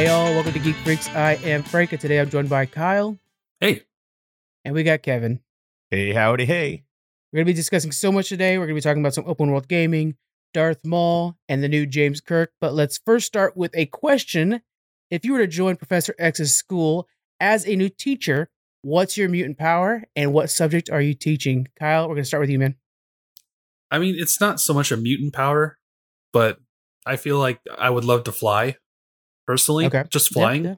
Hey all, welcome to Geek Freaks. I am Frank, and today I'm joined by Kyle, Hey, and we got Kevin. Hey, howdy, hey. We're going to be discussing so much today. We're going to be talking about some open world gaming, Darth Maul, and the new James Kirk. But let's first start with a question. If you were to join Professor X's school as a new teacher, what's your mutant power and what subject are you teaching? Kyle, we're going to start with you, man. I mean, it's not so much a mutant power, but I feel like I would love to fly personally. Okay. Just flying. yeah.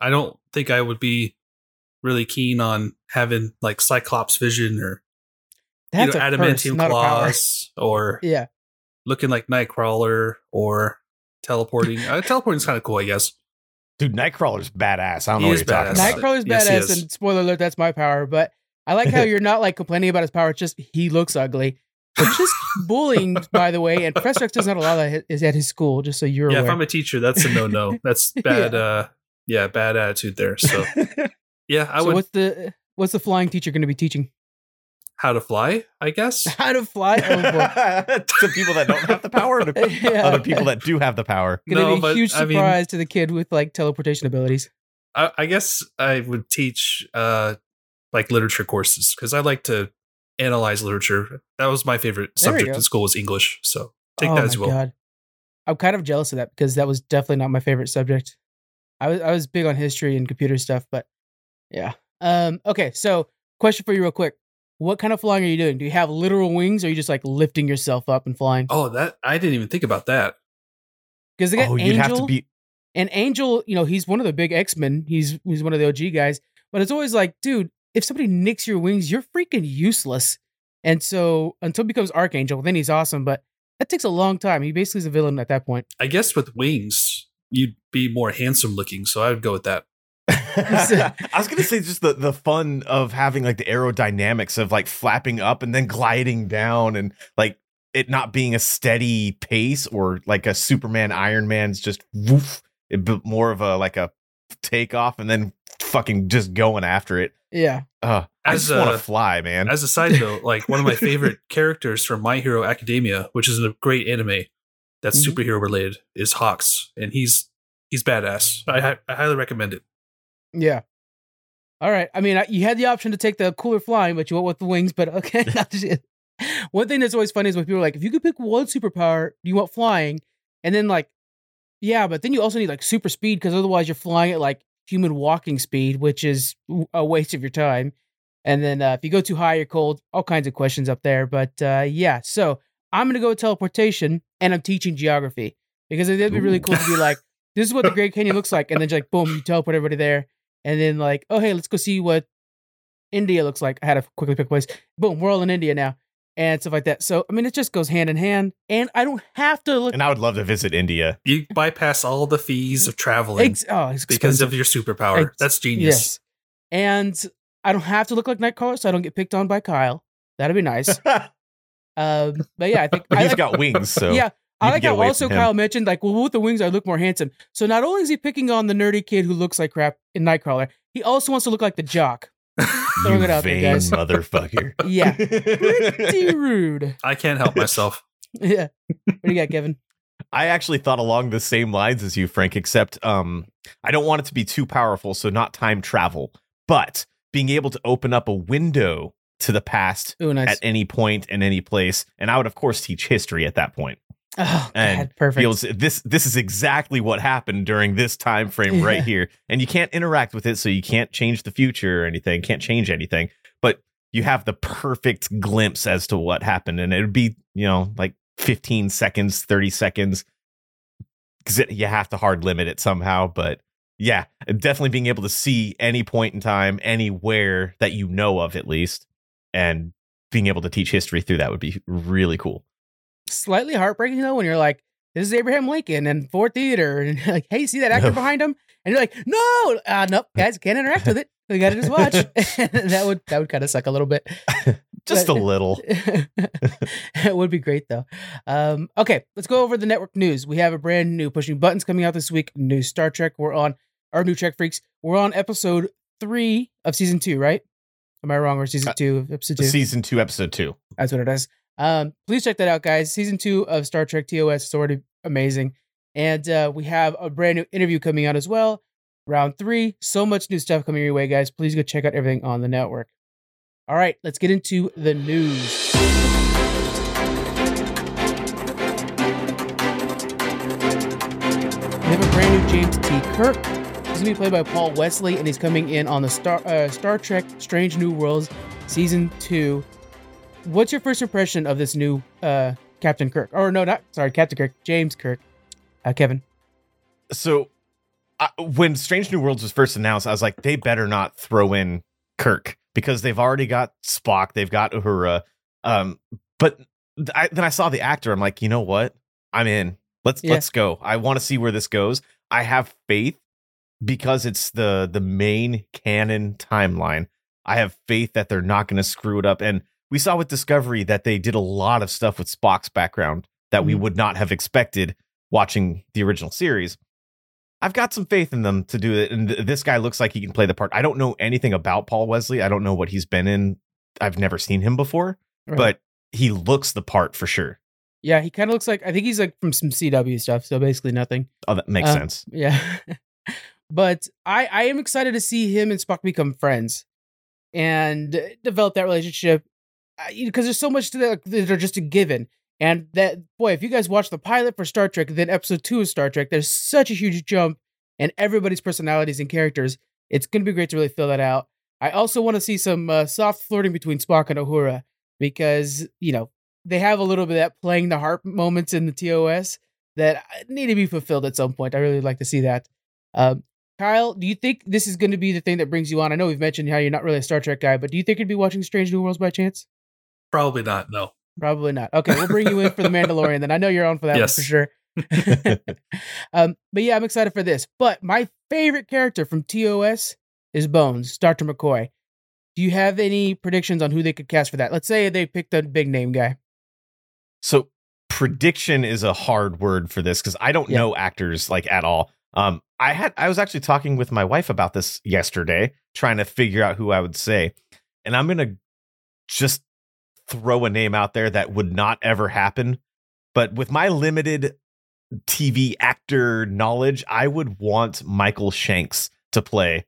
I don't think I would be really keen on having like Cyclops vision or That's you know, a curse, adamantium not claws or Yeah. looking like Nightcrawler or teleporting. uh, teleporting's kind of cool, I guess. Dude, Nightcrawler's badass. I don't He know what is you're talking about. Nightcrawler's Yes, badass, is. and spoiler alert, that's my power. But I like how you're not like complaining about his power. It's just he looks ugly. It's just bullying, by the way. And Professor X does not allow that is at his school, just so you're yeah, if. I'm a teacher, that's a no no. That's bad uh yeah, bad attitude there. So yeah, I so would what's the what's the flying teacher going to be teaching? how to fly, I guess. How to fly? Oh to people that don't have the power, and to Yeah. other people that do have the power. Gonna No, be a but, huge I mean- surprise to the kid with like teleportation abilities. I, I guess I would teach uh like literature courses because I like to analyze literature. That was my favorite There subject in school was English. So take oh that as will. god, I'm kind of jealous of that because that was definitely not my favorite subject. I was I was big on history and computer stuff, but yeah. Um. Okay, so question for you, real quick: What kind of flying are you doing? Do you have literal wings, or are you just like lifting yourself up and flying? Oh, that I didn't even think about that. Because they got Oh, you'd Angel, have to be. and Angel, you know, he's one of the big X Men. He's he's one of the OG guys. But it's always like, dude, if somebody nicks your wings, you're freaking useless. And so until he becomes Archangel, then he's awesome. But that takes a long time. He basically is a villain at that point. I guess with wings, you'd be more handsome looking. So I would go with that. I was gonna say just the the fun of having like the aerodynamics of like flapping up and then gliding down and like it not being a steady pace or like a Superman Iron Man's just woof, it, more of a like a takeoff and then fucking just going after it. Yeah. Uh, I As just want to fly, man. As a side note, like one of my favorite characters from My Hero Academia, which is a great anime that's Mhm. superhero related, is Hawks, and he's he's badass. I I highly recommend it. Yeah. All right. I mean, you had the option to take the cooler flying, but you went with the wings. But okay. one thing that's always funny is when people are like, if you could pick one superpower, do you want flying? And then like, yeah, but then you also need like super speed because otherwise you're flying at like human walking speed, which is a waste of your time. And then uh, if you go too high, you're cold. All kinds of questions up there. But uh, yeah, so I'm gonna go with teleportation, and I'm teaching geography because it'd be really cool to be like, this is what the Great Canyon looks like, and then just like boom, you teleport everybody there, and then like, oh hey, let's go see what India looks like. I had to quickly pick a place. Boom, we're all in India now, and stuff like that. So I mean, it just goes hand in hand, and I don't have to look. and I would love to visit India. You bypass all the fees of traveling Ex- oh, because of your superpower. Ex- That's genius. Yes. And I don't have to look like Nightcrawler, so I don't get picked on by Kyle. That'd be nice. but Um, but yeah, I think I he's like, got wings, so yeah. I like how also. Kyle mentioned like, well, with the wings, I look more handsome. So not only is he picking on the nerdy kid who looks like crap in Nightcrawler, he also wants to look like the jock. Throwing you it out there, vain guys. motherfucker. Yeah, pretty rude. I can't help myself. Yeah. What do you got, Kevin? I actually thought along the same lines as you, Frank, except um, I don't want it to be too powerful, so not time travel, but being able to open up a window to the past Ooh, nice. at any point in any place. And I would, of course, teach history at that point. Oh, and God, perfect. To- this this is exactly what happened during this time frame Yeah. right here. And you can't interact with it, so you can't change the future or anything, can't change anything. But you have the perfect glimpse as to what happened. And it would be, you know, like 15 seconds, 30 seconds. Because you have to hard limit it somehow. But yeah, definitely being able to see any point in time, anywhere that you know of at least, and being able to teach history through that would be really cool. Slightly heartbreaking though when you're like, this is Abraham Lincoln and Ford Theater, and like, hey, see that actor behind him? And you're like, no, uh, nope, guys can't interact with it. We got to just watch. that would that would kind of suck a little bit. Just a little. it would be great though. Um, okay, let's go over the network news. We have a brand new pushing buttons coming out this week. New Star Trek. We're on our new Trek freaks. We're on episode three of season two, right? Am I wrong? Or season Uh, two, of episode two? Season two, episode two. That's what it is. Um, please check that out, guys. Season two of Star Trek TOS is already amazing. And uh, we have a brand new interview coming out as well. Round three. So much new stuff coming your way, guys. Please go check out everything on the network. All right, let's get into the news. We have a brand new James T. Kirk. He's gonna be played by Paul Wesley, and he's coming in on the Star uh, Star Trek: Strange New Worlds season two. What's your first impression of this new uh, Captain Kirk? Or no, not sorry, Captain Kirk, James Kirk. Uh, Kevin. So uh, when Strange New Worlds was first announced, I was like, they better not throw in Kirk because they've already got Spock, they've got Uhura. Um, but I, then I saw the actor. I'm like, you know what? I'm in. Let's Yeah. let's go. I want to see where this goes. I have faith because it's the the main canon timeline. I have faith that they're not going to screw it up. And we saw with Discovery that they did a lot of stuff with Spock's background that we Mhm. would not have expected watching the original series. I've got some faith in them to do it. And th- this guy looks like he can play the part. I don't know anything about Paul Wesley. I don't know what he's been in. I've never seen him before, Right. but he looks the part for sure. yeah, he kind of looks like I think he's like from some CW stuff, so basically nothing. Oh, that makes Uh, sense. Yeah. but I I am excited to see him and Spock become friends and develop that relationship because there's so much to that that are just a given. And that boy, if you guys watch the pilot for Star Trek, then episode two of Star Trek, there's such a huge jump in everybody's personalities and characters. It's gonna be great to really fill that out. I also want to see some uh, soft flirting between Spock and Uhura because you know they have a little bit of that playing the harp moments in the TOS that need to be fulfilled at some point. I really like to see that. Um, Kyle, do you think this is going to be the thing that brings you on? I know we've mentioned how you're not really a Star Trek guy, but do you think you'd be watching Strange New Worlds by chance? Probably not. No. Probably not. Okay, we'll bring you in for the Mandalorian. Then I know you're on for that Yes. one for sure. um, but yeah, I'm excited for this. But my favorite character from TOS is Bones, Dr. McCoy. Do you have any predictions on who they could cast for that? Let's say they picked a big name guy. So prediction is a hard word for this because I don't Yeah. know actors like at all. Um, I had I was actually talking with my wife about this yesterday, trying to figure out who I would say, and I'm gonna just throw a name out there that would not ever happen. But with my limited TV actor knowledge, I would want Michael Shanks to play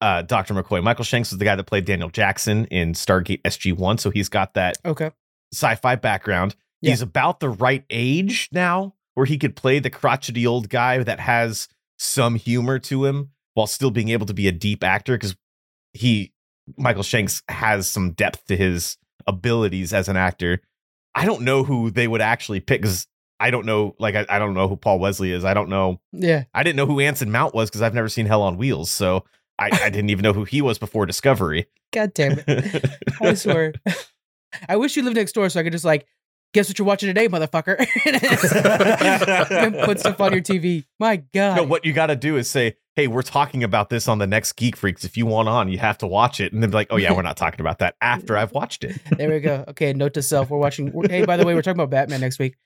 uh, Dr. McCoy. Michael Shanks is the guy that played Daniel Jackson in Stargate SG One, so he's got that Okay. sci-fi background. Yeah. He's about the right age now where he could play the crotchety old guy that has some humor to him while still being able to be a deep actor because he Michael Shanks has some depth to his abilities as an actor. I don't know who they would actually pick because I don't know like I, I don't know who Paul Wesley is. I don't know Yeah. I didn't know who Anson Mount was because I've never seen Hell on Wheels. So I, I didn't even know who he was before Discovery. God damn it. I swear. I wish you lived next door so I could just like, guess what you're watching today, motherfucker. And Put stuff on your TV. My God. No, what you got to do is say, "Hey, we're talking about this on the next Geek Freaks. If you want on, you have to watch it." And then be like, "Oh yeah, we're not talking about that after I've watched it." there we go. Okay, note to self. We're watching. we're- hey, by the way, we're talking about Batman next week.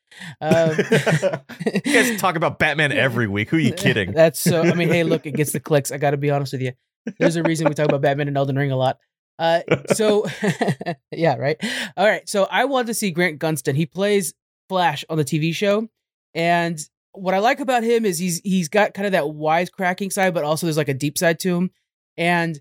Um, you guys talk about Batman every week. Who are you kidding? That's so. I mean, hey, look, it gets the clicks. I got to be honest with you. There's a reason we talk about Batman and Elden Ring a lot. Uh, so yeah, right. All right. So I want to see Grant Gustin. He plays Flash on the TV show, and what I like about him is he's he's got kind of that wisecracking side, but also there's like a deep side to him. And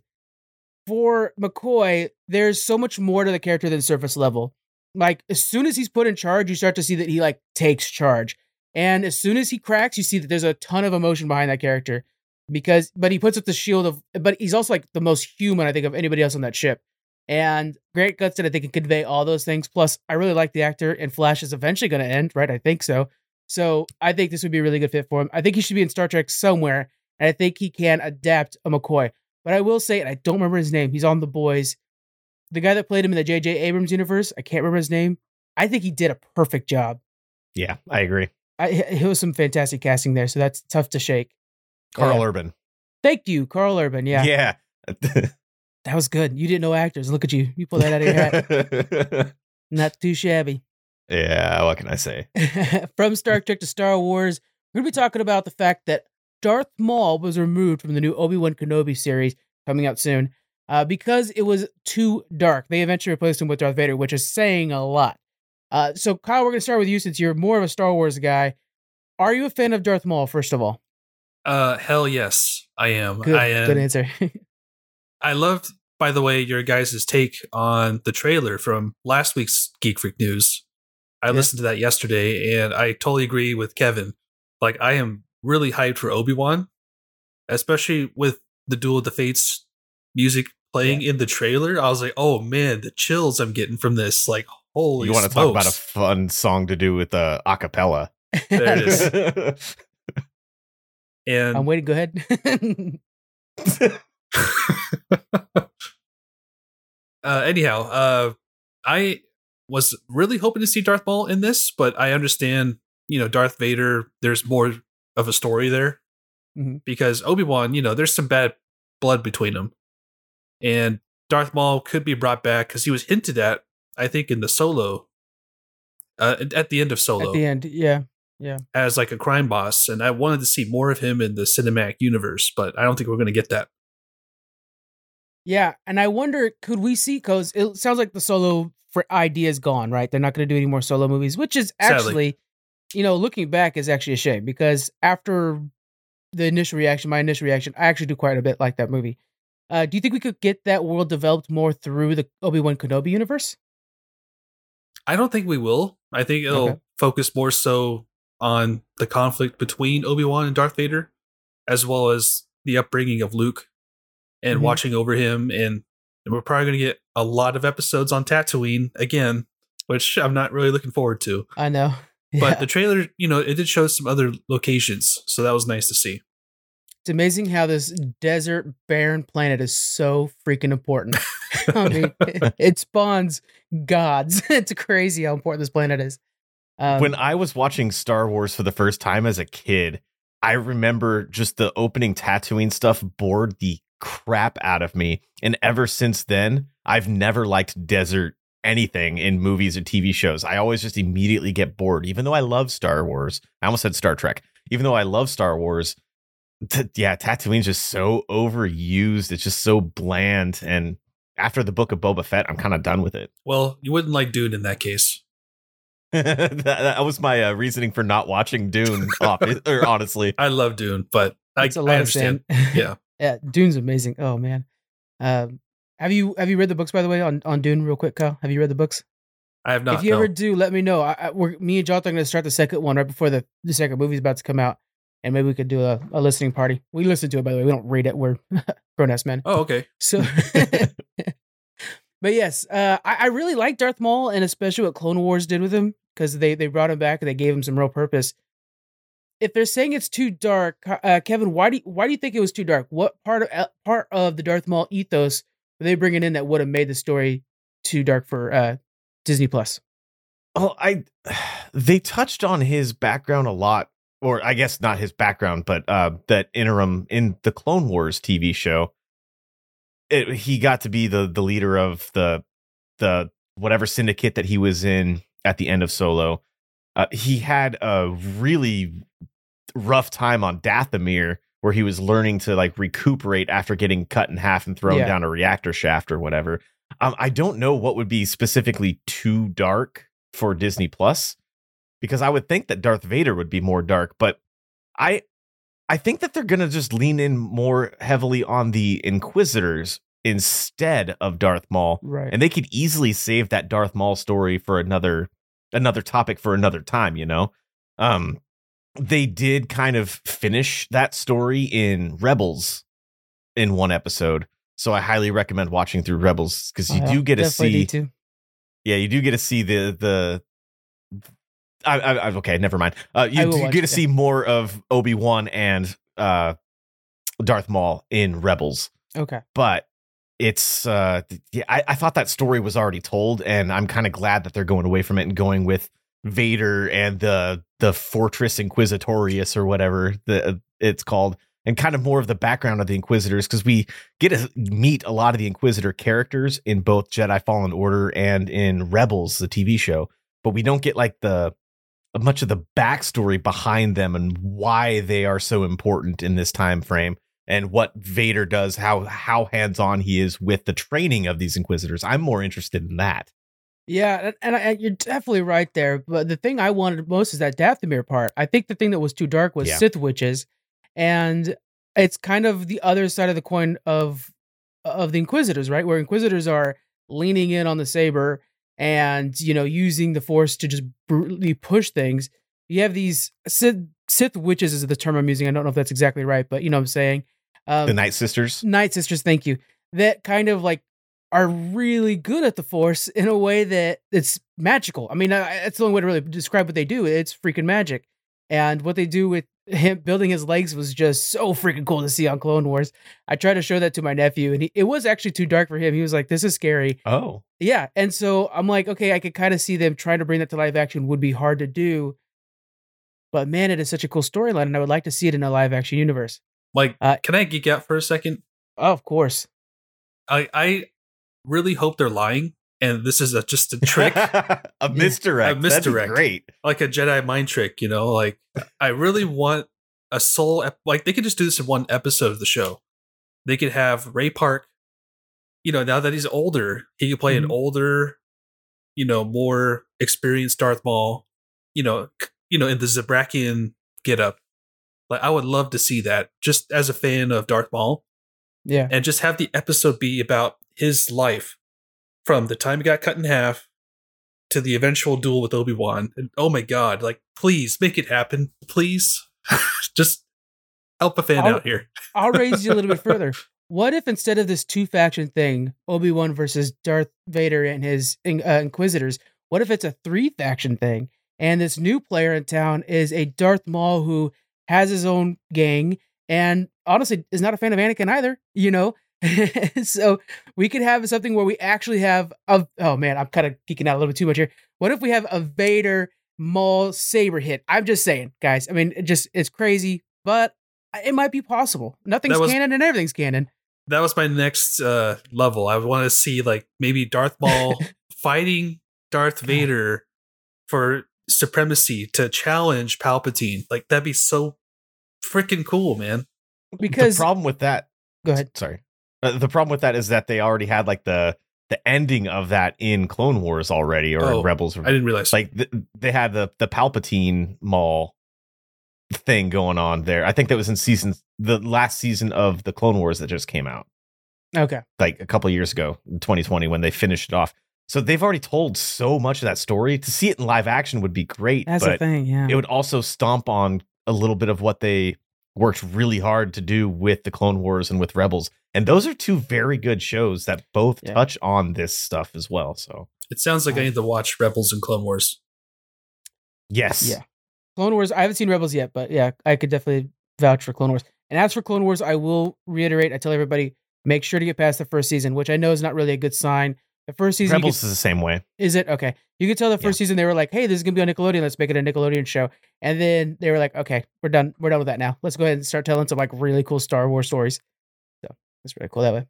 for McCoy, there's so much more to the character than surface level. Like as soon as he's put in charge, you start to see that he like takes charge. And as soon as he cracks, you see that there's a ton of emotion behind that character. Because but he puts up the shield of but he's also like the most human, I think, of anybody else on that ship. And Grant Gustin, I think, can convey all those things. Plus, I really like the actor, and Flash is eventually going to end, right? I think so. So I think this would be a really good fit for him. I think he should be in Star Trek somewhere, and I think he can adapt a McCoy. But I will say, and I don't remember his name. He's on the boys. The guy that played him in the J.J. Abrams universe, I can't remember his name. I think he did a perfect job. Yeah, I agree. I, it was some fantastic casting there, so that's tough to shake. Carl Yeah. Urban. Thank you, Karl Urban. Yeah, Yeah. that was good. You didn't know actors. Look at you. You pulled that out of your hat. Not too shabby. Yeah. What can I say? from Star Trek to Star Wars, we're going to be talking about the fact that Darth Maul was removed from the new Obi Wan Kenobi series coming out soon uh, because it was too dark. They eventually replaced him with Darth Vader, which is saying a lot. Uh, so, Kyle, we're going to start with you since you're more of a Star Wars guy. Are you a fan of Darth Maul? First of all, Uh, hell yes, I am. good, I am. good answer. I loved, by the way, your guys' take on the trailer from last week's Geek Freak News. I Yeah. listened to that yesterday, and I totally agree with Kevin. Like, I am really hyped for Obi Wan, especially with the Duel of the Fates music playing in the trailer. I was like, oh man, the chills I'm getting from this. Like, holy you want to talk about a fun song to do with uh, acapella? There it is. And I'm waiting. Go ahead. uh, anyhow, uh, I was really hoping to see Darth Maul in this, but I understand, you know, Darth Vader. There's more of a story there Mhm. because Obi Wan, you know, there's some bad blood between them, and Darth Maul could be brought back because he was hinted at, I think, in the Solo, uh, at the end of Solo, At the end, yeah. yeah. as like a crime boss, and I wanted to see more of him in the cinematic universe, but I don't think we're going to get that. Yeah, and I wonder, could we see? Because it sounds like the solo for ideas gone, right? They're not going to do any more solo movies, which is Sadly. actually, you know, looking back is actually a shame because after the initial reaction, my initial reaction, I actually do quite a bit like that movie. Uh, do you think we could get that world developed more through the Obi Wan Kenobi universe? I don't think we will. I think it'll Okay. focus more so on the conflict between Obi Wan and Darth Vader, as well as the upbringing of Luke and Mhm. watching over him. And we're probably going to get a lot of episodes on Tatooine again, which I'm not really looking forward to. I know, But the trailer, you know, it did show some other locations, so that was nice to see. it's amazing how this desert barren planet is so freaking important. I mean, it, it spawns gods. it's crazy how important this planet is. Um, when I was watching Star Wars for the first time as a kid, I remember just the opening Tatooine stuff bored the crap out of me. And ever since then, I've never liked desert anything in movies or TV shows. I always just immediately get bored, even though I love Star Wars. I almost said Star Trek. Even though I love Star Wars, t- yeah, Tatooine's just so overused. It's just so bland. And after the book of Boba Fett, I'm kind of done with it. Well, you wouldn't like Dune in that case. that, that was my uh, reasoning for not watching Dune. off, or honestly, I love Dune, but I, it's a I lot of understand. sand. Yeah. Yeah, Dune's amazing. Oh man, um, have you have you read the books by the way on on Dune? Real quick, Kyle, have you read the books? I have not. if you no. ever do, let me know. I, I, we're, me and Jonathan are going to start the second one right before the the second movie's about to come out, and maybe we could do a, a listening party. We listen to it by the way. We don't read it. We're grown ass men. oh, okay. So, but yes, uh, I, I really like Darth Maul, and especially what Clone Wars did with him because they they brought him back and they gave him some real purpose. If they're saying it's too dark, uh, Kevin, why do you, why do you think it was too dark? What part of uh, part of the Darth Maul ethos were they bringing in that would have made the story too dark for uh, Disney Plus? oh, I they touched on his background a lot, or I guess not his background, but uh, that interim in the Clone Wars TV show. It, he got to be the the leader of the the whatever syndicate that he was in at the end of Solo. Uh, he had a really rough time on Dathomir, where he was learning to like recuperate after getting cut in half and thrown Yeah. down a reactor shaft or whatever. Um, I don't know what would be specifically too dark for Disney Plus, because I would think that Darth Vader would be more dark, but I I think that they're gonna just lean in more heavily on the Inquisitors instead of Darth Maul Right. and they could easily save that Darth Maul story for another another topic for another time, you know. Um they did kind of finish that story in Rebels in one episode. So I highly recommend watching through Rebels cuz you Uh, do get to see yeah, you do get to see the the I, I, okay, never mind. Uh, you do watch get to it, yeah. see more of Obi Wan and uh, Darth Maul in Rebels Okay. but it's uh yeah I, I thought that story was already told and i'm kind of glad that they're going away from it and going with vader and the the fortress inquisitorius or whatever the it's called and kind of more of the background of the inquisitors because we get to meet a lot of the inquisitor characters in both jedi fallen order and in rebels the tv show but we don't get like the much of the backstory behind them and why they are so important in this time frame and what Vader does, how how hands on he is with the training of these Inquisitors. I'm more interested in that. Yeah, and, and, I, and you're definitely right there. But the thing I wanted most is that Dathomir part. I think the thing that was too dark was Yeah. Sith witches, and it's kind of the other side of the coin of of the Inquisitors, right? Where Inquisitors are leaning in on the saber and you know using the Force to just brutally push things. You have these Sith, Sith witches is the term I'm using. I don't know if that's exactly right, but you know what I'm saying. Um, the Night Sisters. Night Sisters, thank you. That kind of like are really good at the Force in a way that it's magical. I mean, that's the only way to really describe what they do. It's freaking magic. And what they do with him building his legs was just so freaking cool to see on Clone Wars. I tried to show that to my nephew, and he, it was actually too dark for him. He was like, "This is scary." Oh, Yeah, and so I'm like, okay, I could kind of see them trying to bring that to live action would be hard to do. But man, it is such a cool storyline, and I would like to see it in a live action universe. Like, Uh, can I geek out for a second? Oh, of course. I I really hope they're lying, and this is a, just a trick, a misdirect. A misdirect. great. like a Jedi mind trick. You know, like I really want a soul. Ep- like they could just do this in one episode of the show. They could have Ray Park. You know, now that he's older, he could play Mhm. an older, you know, more experienced Darth Maul. You know, you know, in the Zabrakian get up. Like I would love to see that, just as a fan of Darth Maul. Yeah. and just have the episode be about his life from the time he got cut in half to the eventual duel with Obi Wan. And oh my god, like please make it happen, please. just help a fan I'll- out here. I'll raise you a little bit further. What if instead of this two faction thing, Obi Wan versus Darth Vader and his uh, Inquisitors, what if it's a three faction thing? And this new player in town is a Darth Maul who has his own gang and honestly is not a fan of Anakin either, you know? so we could have something where we actually have a oh man, I'm kind of geeking out a little bit too much here. What if we have a Vader Maul saber hit? I'm just saying, guys. I mean, it just it's crazy, but it might be possible. Nothing's was- canon and everything's canon. That was my next uh level. I want to see like maybe Darth Maul fighting Darth Vader for supremacy to challenge Palpatine. Like that'd be so freaking cool, man. Because the problem with that. go ahead. Sorry. Uh, the problem with that is that they already had like the the ending of that in Clone Wars already or Oh, in Rebels. I didn't realize. like th- they had the the Palpatine Maul thing going on there. I think that was in season the last season of the Clone Wars that just came out Okay. like a couple years ago, in 2020 when they finished it off. So they've already told so much of that story. To see it in live action would be great, That's the but thing, yeah. it would also stomp on a little bit of what they worked really hard to do with the Clone Wars and with Rebels. And those are two very good shows that both Yeah. touch on this stuff as well. So it sounds like I need to watch Rebels and Clone Wars. yes, Yeah. Clone Wars, I haven't seen Rebels yet, but yeah, I could definitely vouch for Clone Wars. And as for Clone Wars, I will reiterate, I tell everybody, make sure to get past the first season, which I know is not really a good sign. The first season, Rebels could- is the same way. is it? Okay. You could tell the first season they were like, hey, this is going to be on Nickelodeon. Let's make it a Nickelodeon show. And then they were like, okay, we're done. We're done with that now. Let's go ahead and start telling some like really cool Star Wars stories. That's really cool that way.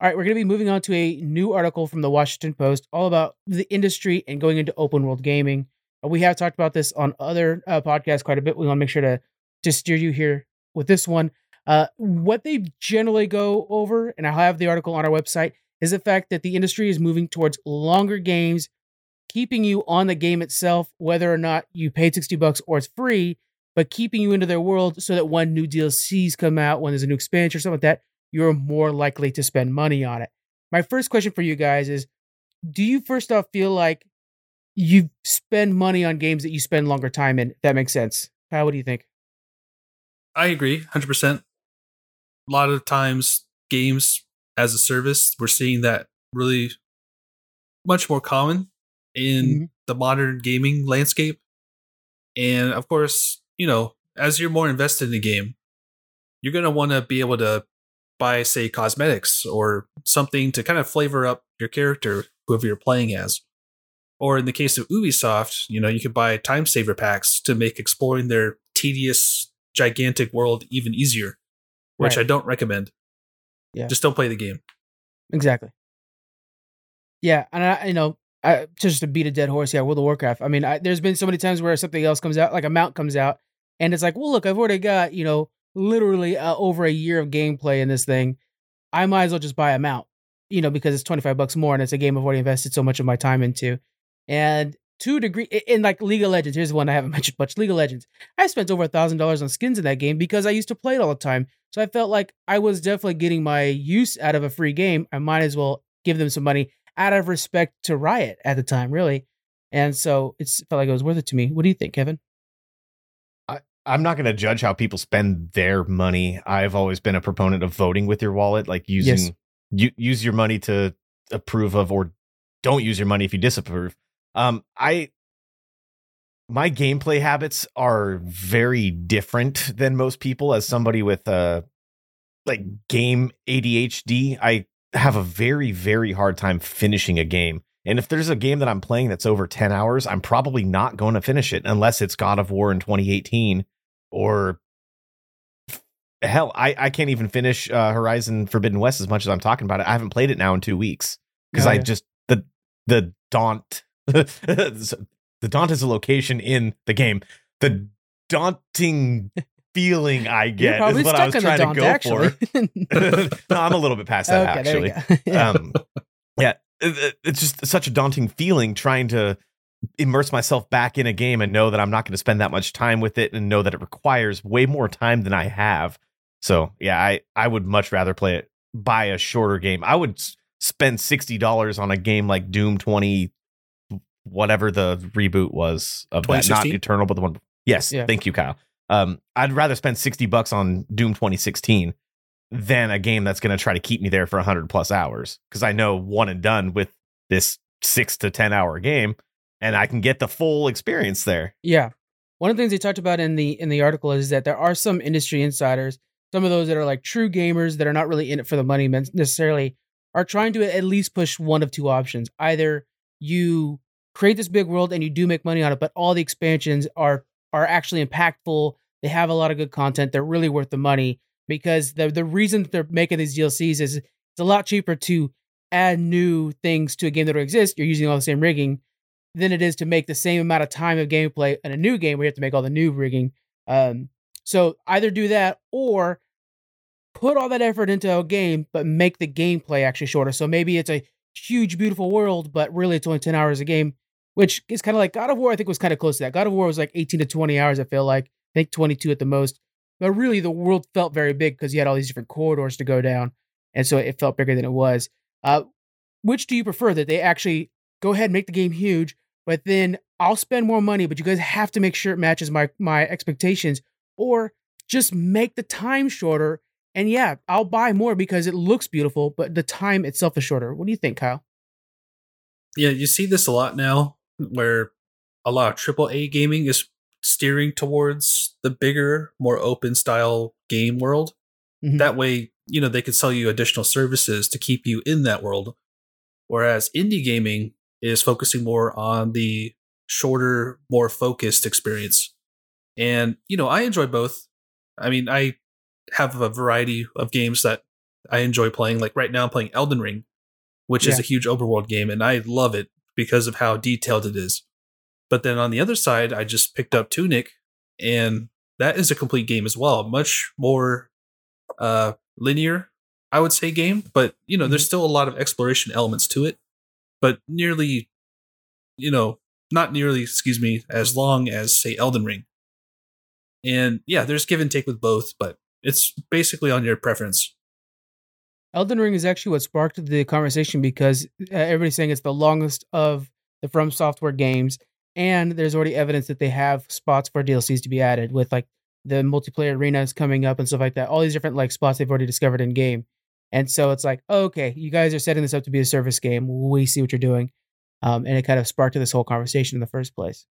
All right, we're going to be moving on to a new article from the Washington Post all about the industry and going into open world gaming. Uh, We have talked about this on other uh, podcasts quite a bit. We want to make sure to to steer you here with this one. Uh, what they generally go over, and I'll have the article on our website, is the fact that the industry is moving towards longer games, keeping you on the game itself, whether or not you paid 60 bucks or it's free, but keeping you into their world so that when new DLCs come out, when there's a new expansion or something like that, you're more likely to spend money on it. My first question for you guys is Do you first off feel like you spend money on games that you spend longer time in? That makes sense. Kyle, what do you think? I agree, hundred percent. A lot of times, games as a service, we're seeing that really much more common in Mhm. the modern gaming landscape. And of course, you know, as you're more invested in the game, you're gonna want to be able to buy, say, cosmetics or something to kind of flavor up your character, whoever you're playing as. Or in the case of Ubisoft, you know, you could buy time saver packs to make exploring their tedious, gigantic world even easier, which Right. I don't recommend. Yeah. Just don't play the game. Exactly. Yeah, and I, you know, I, just to beat a dead horse, yeah, World of Warcraft. I mean, I, there's been so many times where something else comes out, like a mount comes out, and it's like, well, look, I've already got, you know, literally uh, over a year of gameplay in this thing. I might as well just buy a mount. you know, because it's 25 bucks more and it's a game I've already invested so much of my time into. And a degree, in like League of Legends, here's one I haven't mentioned much League of Legends. I spent over a thousand dollars on skins in that game because I used to play it all the time. So I felt like I was definitely getting my use out of a free game. I might as well give them some money out of respect to Riot at the time, really. And so it felt like it was worth it to me. What do you think, Kevin? I'm not going to judge how people spend their money. I've always been a proponent of voting with your wallet, like using Yes. you use your money to approve of or don't use your money if you disapprove. Um I my gameplay habits are very different than most people as somebody with uh like game ADHD. I have a very very hard time finishing a game. And if there's a game that I'm playing that's over 10 hours, I'm probably not going to finish it unless it's God of War in 2018 or hell, I, I can't even finish uh, Horizon Forbidden West as much as I'm talking about it. I haven't played it now in two weeks because Oh, I just the the daunt the daunt is a location in the game. The daunting feeling I get is what I was trying daunt, to go actually. for. no, I'm a little bit past that okay, actually. Yeah. um yeah it's just such a daunting feeling trying to immerse myself back in a game and know that i'm not going to spend that much time with it and know that it requires way more time than i have. So yeah i i would much rather play it buy a shorter game. I would spend $60 on a game like doom 20 whatever the reboot was of that. Not eternal but the one yes Yeah. thank you kyle. Um i'd rather spend 60 bucks on doom 2016 than a game that's going to try to keep me there for 100 plus hours because I know one and done with this six to 10 hour game and I can get the full experience there. Yeah. One of the things they talked about in the in the article is that there are some industry insiders, some of those that are like true gamers that are not really in it for the money necessarily, are trying to at least push one of two options. Either you create this big world and you do make money on it, but all the expansions are are actually impactful. They have a lot of good content. They're really worth the money because the the reason they're making these DLCs is it's a lot cheaper to add new things to a game that already exists. You're using all the same rigging than it is to make the same amount of time of gameplay in a new game where you have to make all the new rigging. Um, so either do that or put all that effort into a game, but make the gameplay actually shorter. So maybe it's a huge, beautiful world, but really it's only 10 hours a game, which is kind of like God of War, I think was kind of close to that. God of War was like 18 to 20 hours, I feel like. I think 22 at the most. But really, the world felt very big because you had all these different corridors to go down. And so it felt bigger than it was. Uh, which do you prefer that they actually go ahead and make the game huge, but then I'll spend more money, but you guys have to make sure it matches my my expectations, or just make the time shorter. And yeah, I'll buy more because it looks beautiful, but the time itself is shorter. What do you think, Kyle? Yeah, you see this a lot now where a lot of AAA gaming is steering towards the bigger, more open style game world. Mhm. That way, you know, they could sell you additional services to keep you in that world. Whereas indie gaming is focusing more on the shorter, more focused experience. And, you know, I enjoy both. I mean, I have a variety of games that I enjoy playing. Like right now, I'm playing Elden Ring, which is a huge overworld game, and I love it because of how detailed it is. But then on the other side, I just picked up Tunic, and that is a complete game as well. Much more uh, linear, I would say, game. But you know, there's still a lot of exploration elements to it, but nearly, you know, not nearly, excuse me, as long as say Elden Ring. And yeah, there's give and take with both, but it's basically on your preference. Elden Ring is actually what sparked the conversation because uh, everybody's saying it's the longest of the From Software games, and there's already evidence that they have spots for DLCs to be added with like the multiplayer arenas coming up and stuff like that. All these different like spots they've already discovered in game, and so it's like, okay, you guys are setting this up to be a service game. We see what you're doing, um, and it kind of sparked this whole conversation in the first place.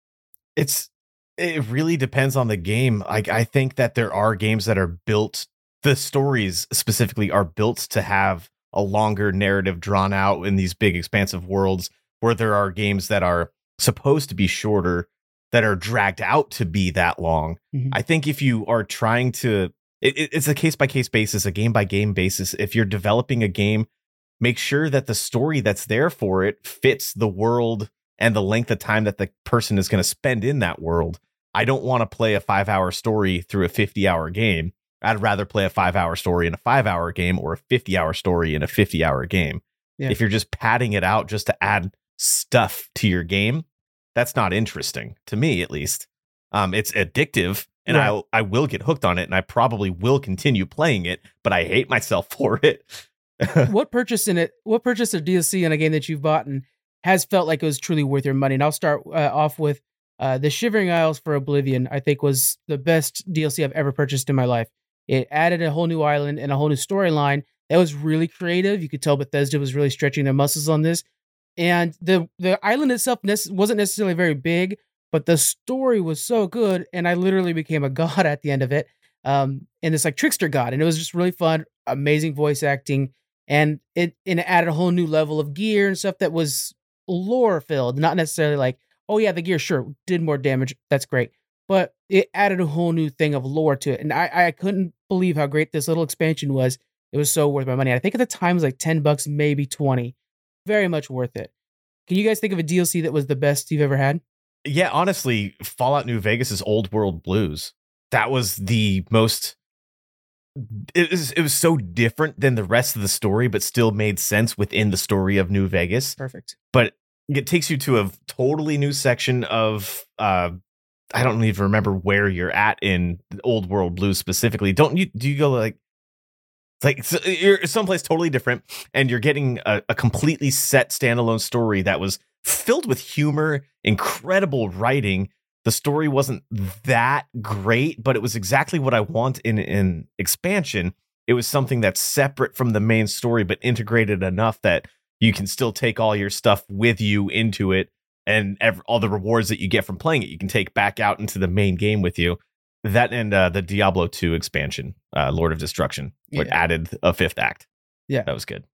It's it really depends on the game. Like I think that there are games that are built the stories specifically are built to have a longer narrative drawn out in these big expansive worlds where there are games that are supposed to be shorter that are dragged out to be that long. Mhm. I think if you are trying to it, it- it's a case by case basis, a game by game basis. If you're developing a game, make sure that the story that's there for it fits the world and the length of time that the person is going to spend in that world. I don't want to play a 5-hour story through a 50-hour game. I'd rather play a 5-hour story in a 5-hour game or a 50-hour story in a 50-hour game. Yeah. If you're just padding it out just to add stuff to your game, that's not interesting to me, at least. Um, it's addictive, and Right. I I will get hooked on it, and I probably will continue playing it, but I hate myself for it. what purchase in it? What purchase of DLC in a game that you've bought and has felt like it was truly worth your money? And I'll start uh, off with uh, the Shivering Isles for Oblivion. I think was the best DLC I've ever purchased in my life. It added a whole new island and a whole new storyline that was really creative. You could tell Bethesda was really stretching their muscles on this. And the the island itself wasn't necessarily very big, but the story was so good, and I literally became a god at the end of it. Um, and this like trickster god, and it was just really fun, amazing voice acting, and it and it added a whole new level of gear and stuff that was lore filled, not necessarily like, oh yeah, the gear sure did more damage, that's great, but it added a whole new thing of lore to it, and I I couldn't believe how great this little expansion was. It was so worth my money. I think at the time it was like ten bucks, maybe twenty, very much worth it. Can you guys think of a DLC that was the best you've ever had? yeah, honestly, Fallout New Vegas' is Old World Blues. That was the most. It was it was so different than the rest of the story, but still made sense within the story of New Vegas. Perfect. But it takes you to a totally new section of. uh I don't even remember where you're at in Old World Blues specifically. Don't you? Do you go like? Like you're someplace totally different, and you're getting a, a completely set standalone story that was filled with humor, incredible writing. The story wasn't that great, but it was exactly what I want in an expansion. It was something that's separate from the main story, but integrated enough that you can still take all your stuff with you into it, and ev- all the rewards that you get from playing it, you can take back out into the main game with you. That and uh, the Diablo 2 expansion, uh, Lord of Destruction, what Yeah. added a fifth act. Yeah. that was good.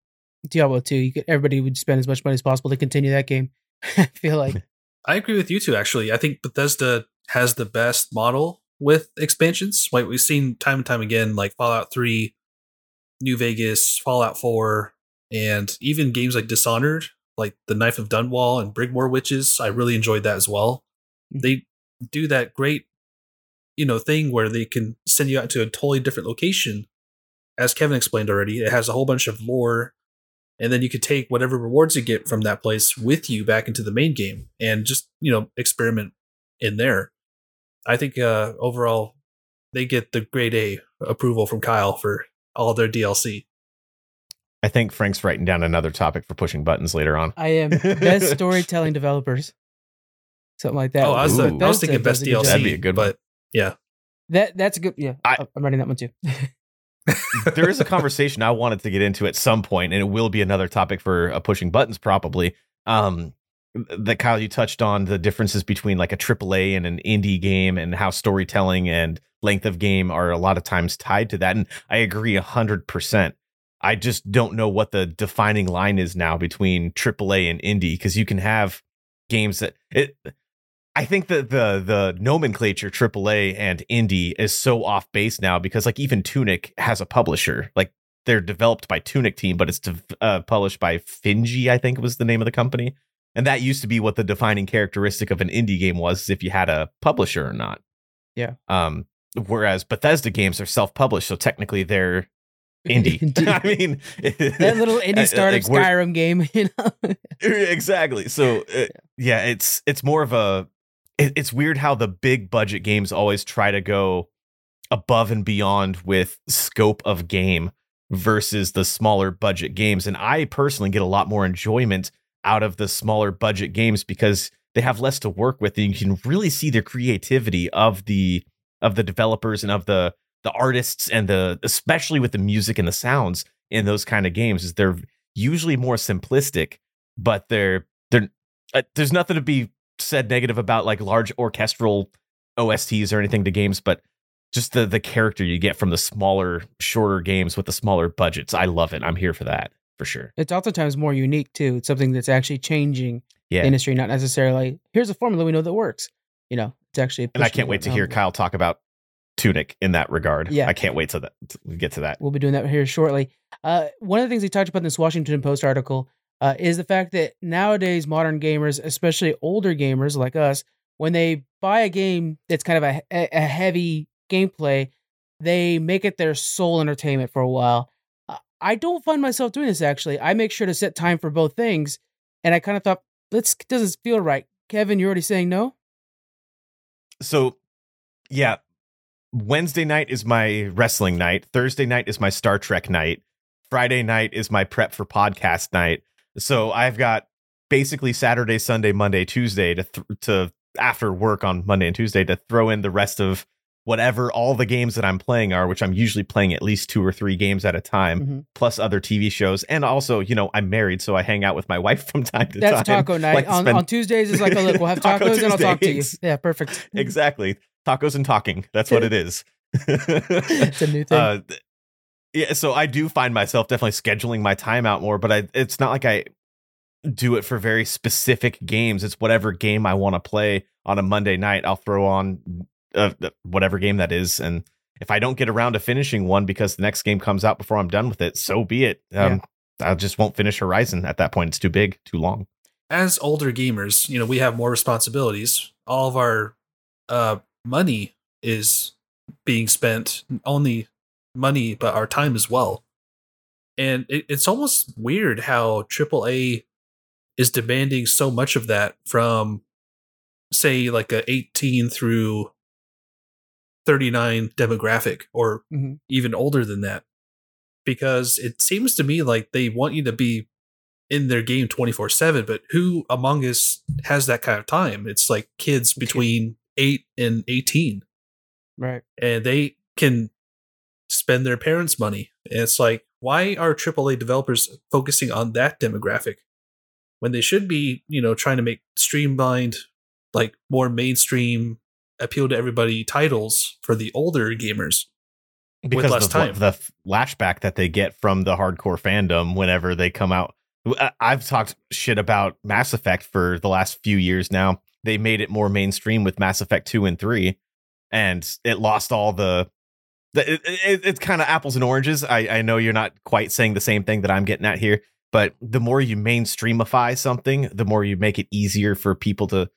Diablo 2, you could, everybody would spend as much money as possible to continue that game. I feel like I agree with you two. Actually, I think Bethesda has the best model with expansions. Like we've seen time and time again, like Fallout Three, New Vegas, Fallout Four, and even games like Dishonored, like the Knife of Dunwall and Brigmore Witches. I really enjoyed that as well. Mhm. They do that great, you know, thing where they can send you out to a totally different location. As Kevin explained already, it has a whole bunch of lore and then you could take whatever rewards you get from that place with you back into the main game and just you know experiment in there i think uh overall they get the grade a approval from kyle for all their dlc I think Frank's writing down another topic for pushing buttons later on. I am best storytelling developers. Something like that. oh i was, Ooh. I was thinking best a good job. dlc That'd be a good one. but yeah That that's a good yeah. I- I, am writing that one too. there is a conversation I wanted to get into at some point, and it will be another topic for pushing buttons probably. Um, that Kyle, you touched on the differences between like a AAA and an indie game, and how storytelling and length of game are a lot of times tied to that. And I agree hundred percent. I just don't know what the defining line is now between AAA and indie because you can have games that it. I think that the the nomenclature AAA and indie is so off base now because like even Tunic has a publisher. Like they're developed by Tunic team, but it's de- uh, published by Finji, I think was the name of the company. And that used to be what the defining characteristic of an indie game was, if you had a publisher or not. Yeah. Um. Whereas Bethesda games are self-published, so technically they're indie. I mean, that little uh, indie startup like, Skyrim game, you know. exactly so uh, yeah it's it's more of a it, it's weird how the big budget games always try to go above and beyond with scope of game versus the smaller budget games and i personally get a lot more enjoyment out of the smaller budget games because they have less to work with and you can really see the creativity of the of the developers and of the the artists and the especially with the music and the sounds in those kind of games is they're usually more simplistic but they're they're uh, there's nothing to be said negative about like large orchestral OSTs or anything to games, but just the the character you get from the smaller, shorter games with the smaller budgets. I love it. I'm here for that for sure. It's oftentimes more unique too. It's something that's actually changing Yeah. the industry, not necessarily here's a formula we know that works. You know, it's actually. and I can't wait to hear envelope. Kyle talk about Tunic in that regard. Yeah. I can't wait to that to get to that. We'll be doing that here shortly. Uh, one of the things he talked about in this Washington Post article uh, is the fact that nowadays modern gamers, especially older gamers like us, when they buy a game that's kind of a, a heavy gameplay, they make it their sole entertainment for a while. I don't find myself doing this actually. I make sure to set time for both things, and I kind of thought this doesn't feel right. Kevin, you're already saying no. So, yeah, Wednesday night is my wrestling night. Thursday night is my Star Trek night. Friday night is my prep for podcast night. So I've got basically Saturday, Sunday, Monday, Tuesday to th- to after work on Monday and Tuesday to throw in the rest of whatever all the games that I'm playing are, which I'm usually playing at least two or three games at a time, Mhm. plus other TV shows. And also, you know, I'm married, so I hang out with my wife from time to That's time. taco night. Like on, spend- on Tuesdays is like, oh, look, we'll have Taco tacos and I'll talk to you. Yeah, perfect. exactly. Tacos and talking. That's what it is. it's a new thing. Uh, yeah, so I do find myself definitely scheduling my time out more, but I it's not like I do it for very specific games. It's whatever game I want to play on a Monday night. I'll throw on uh, whatever game that is, and if I don't get around to finishing one because the next game comes out before I'm done with it, so be it. Um, I just won't finish Horizon at that point. It's too big, too long. as older gamers, you know, we have more responsibilities. All of our uh, money is being spent only money, but our time as well. And it, it's almost weird how AAA is demanding so much of that from, say, like a 18 through 39 demographic, or Mhm. even older than that. Because it seems to me like they want you to be in their game 24 7 but who among us has that kind of time it's like kids between 8 and 18 right. and they can spend their parents money and it's like why are aaa developers focusing on that demographic when they should be you know trying to make streamlined like more mainstream appeal to everybody titles for the older gamers because less of the, time. the flashback that they get from the hardcore fandom whenever they come out. I've talked shit about Mass Effect for the last few years now. They made it more mainstream with Mass Effect 2 and 3 and it lost all the- it, it- it's kind of apples and oranges. I, I know you're not quite saying the same thing that I'm getting at here, but the more you mainstreamify something, the more you make it easier for people to,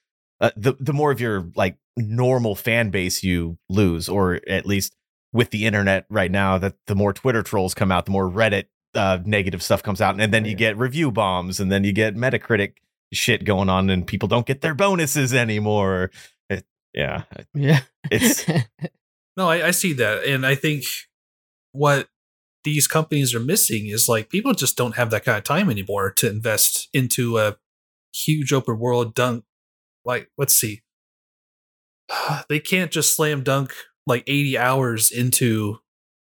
uh, the the more of your like normal fan base you lose, or at least with the internet right now, that the more Twitter trolls come out, the more Reddit uh, negative stuff comes out, and then you get review bombs, and then you get Metacritic shit going on, and people don't get their bonuses anymore. It, yeah, Yeah. It's- No, I, I see that. And I think what these companies are missing is like people just don't have that kind of time anymore to invest into a huge open world dunk. Like, let's see. They can't just slam dunk like 80 hours into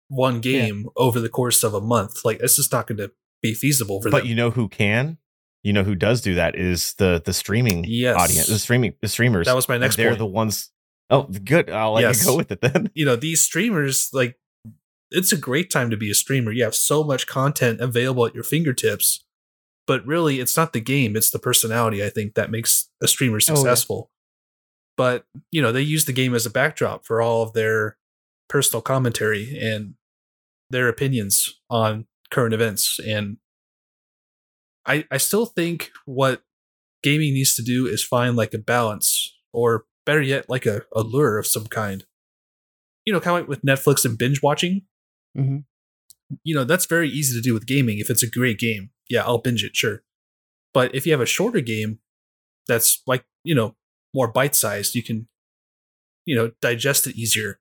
one game over the course of a month. Like, it's just not going to be feasible for but them. you know who can? You know who does do that is the the streaming Yes. audience, the streaming the streamers. that was my next They're point. the ones. Oh, good. I'll let Yes. you go with it then. you know these streamers like it's a great time to be a streamer you have so much content available at your fingertips but really it's not the game it's the personality i think that makes a streamer Oh, yeah. successful but you know they use the game as a backdrop for all of their personal commentary and their opinions on current events and i i still think what gaming needs to do is find like a balance or better yet like a, a lure of some kind. You know kind of like with netflix and binge watching. Mhm. you know that's very easy to do with gaming. If it's a great game yeah i'll binge it sure. But if you have a shorter game that's like you know more bite sized you can you know digest it easier.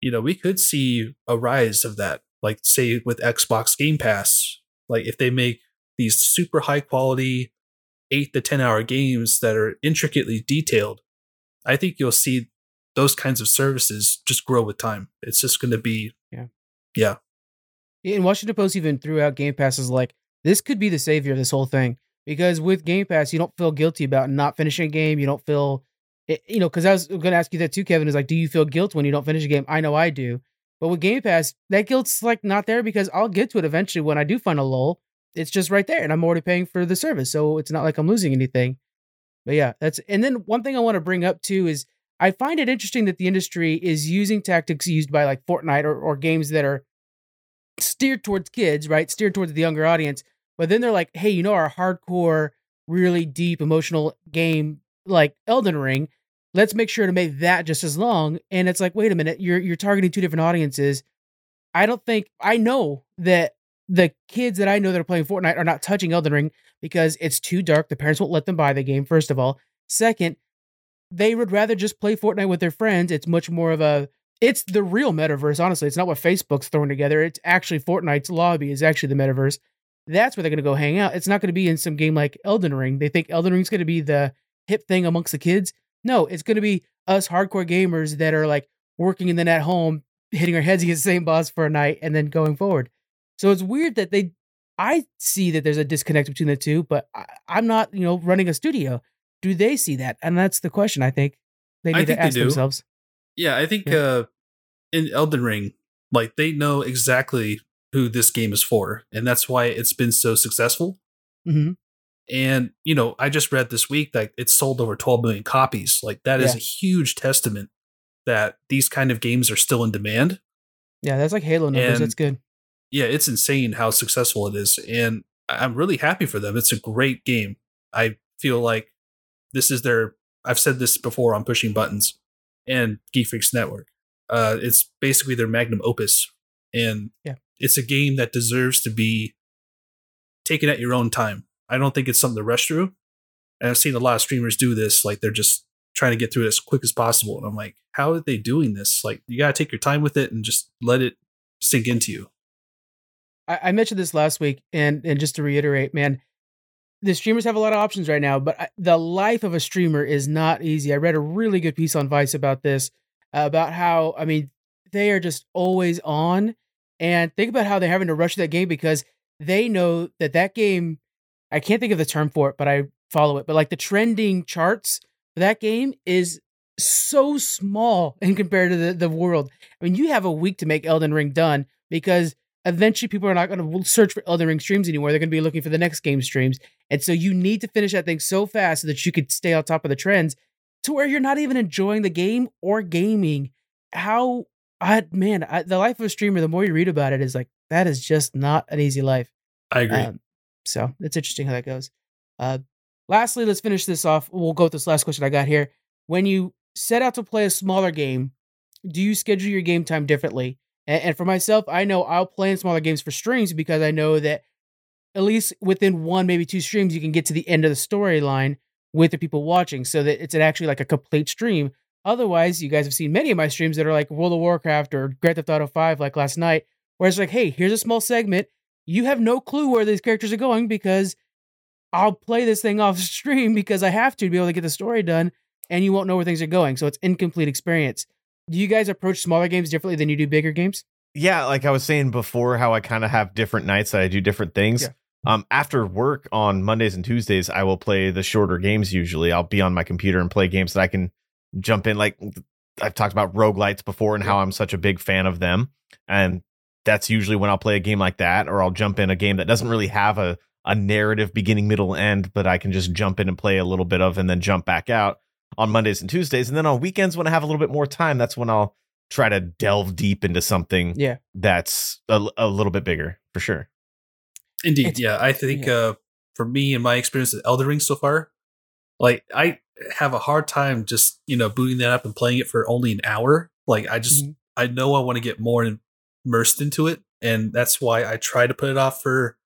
You know we could see a rise of that. Like say with xbox game pass like if they make these super high quality 8 to 10 hour games that are intricately detailed i think you'll see those kinds of services just grow with time it's just going to be yeah, yeah. And Washington Post even threw out Game Pass as like this could be the savior of this whole thing because with Game Pass you don't feel guilty about not finishing a game. You don't feel, it, you know, because I was going to ask you that too, Kevin. Is like, do you feel guilt when you don't finish a game? I know I do, but with Game Pass, that guilt's like not there because I'll get to it eventually when I do find a lull. It's just right there, and I'm already paying for the service, so it's not like I'm losing anything. But yeah, that's and then one thing I want to bring up too is I find it interesting that the industry is using tactics used by like Fortnite or, or games that are steered towards kids, right? Steered towards the younger audience. But then they're like, hey, you know, our hardcore, really deep emotional game like Elden Ring, let's make sure to make that just as long. And it's like, wait a minute, you're you're targeting two different audiences. I don't think I know that the kids that I know that are playing Fortnite are not touching Elden Ring because it's too dark. The parents won't let them buy the game, first of all. Second, they would rather just play Fortnite with their friends. It's much more of a it's the real metaverse, honestly. It's not what Facebook's throwing together. It's actually Fortnite's lobby is actually the metaverse. That's where they're gonna go hang out. It's not gonna be in some game like Elden Ring. They think Elden Ring's gonna be the hip thing amongst the kids. No, it's gonna be us hardcore gamers that are like working and then at home hitting our heads against the same boss for a night and then going forward. So it's weird that they I see that there's a disconnect between the two, but I, I'm not, you know, running a studio. Do they see that? And that's the question I think they I need think to they ask do. themselves. Yeah, I think Yeah. uh in Elden Ring, like they know exactly who this game is for, and that's why it's been so successful. hmm And you know, I just read this week that it's sold over 12 million copies. Like that is Yeah. a huge testament that these kind of games are still in demand. Yeah, that's like Halo numbers. And- that's good. Yeah, it's insane how successful it is, and I'm really happy for them. It's a great game. I feel like this is their. I've said this before on Pushing Buttons and Geek Freaks Network. Uh, it's basically their magnum opus, and Yeah. it's a game that deserves to be taken at your own time. I don't think it's something to rush through. And I've seen a lot of streamers do this, like they're just trying to get through it as quick as possible. And I'm like, how are they doing this? Like, you gotta take your time with it and just let it sink into you. I, I mentioned this last week, and and just to reiterate, man, the streamers have a lot of options right now, but I, the life of a streamer is not easy. I read a really good piece on Vice about this, uh, about how I mean they are just always on, and think about how they're having to rush that game because they know that that game. I can't think of the term for it, but I follow it. But like the trending charts for that game is so small in compared to the, the world. I mean, you have a week to make Elden Ring done because eventually people are not going to search for Elden Ring streams anymore. They're going to be looking for the next game streams. And so you need to finish that thing so fast so that you could stay on top of the trends to where you're not even enjoying the game or gaming. How, I, man, I, the life of a streamer, the more you read about it, is like, that is just not an easy life. I agree. Um, so it's interesting how that goes. Uh, lastly, let's finish this off. We'll go with this last question I got here. When you set out to play a smaller game, do you schedule your game time differently? And, and for myself, I know I'll play in smaller games for streams because I know that at least within one, maybe two streams, you can get to the end of the storyline with the people watching so that it's actually like a complete stream. Otherwise, you guys have seen many of my streams that are like World of Warcraft or Grand Theft Auto 5, like last night, where it's like, hey, here's a small segment. You have no clue where these characters are going because I'll play this thing off stream because I have to, to be able to get the story done, and you won't know where things are going. So it's incomplete experience. Do you guys approach smaller games differently than you do bigger games? yeah, like I was saying before, how I kind of have different nights that I do different things. Yeah. Um, after work on Mondays and Tuesdays, I will play the shorter games. Usually, I'll be on my computer and play games that I can jump in. Like I've talked about roguelites before and how I'm such a big fan of them, and that's usually when I'll play a game like that, or I'll jump in a game that doesn't really have a a narrative beginning, middle, end, but I can just jump in and play a little bit of, and then jump back out on Mondays and Tuesdays, and then on weekends when I have a little bit more time, that's when I'll try to delve deep into something Yeah. that's a, a little bit bigger for sure. Indeed, It's- yeah. I think uh, for me and my experience with Elden Ring so far, like I have a hard time just you know booting that up and playing it for only an hour. Like I just Mhm. I know I want to get more immersed into it, and that's why I try to put it off for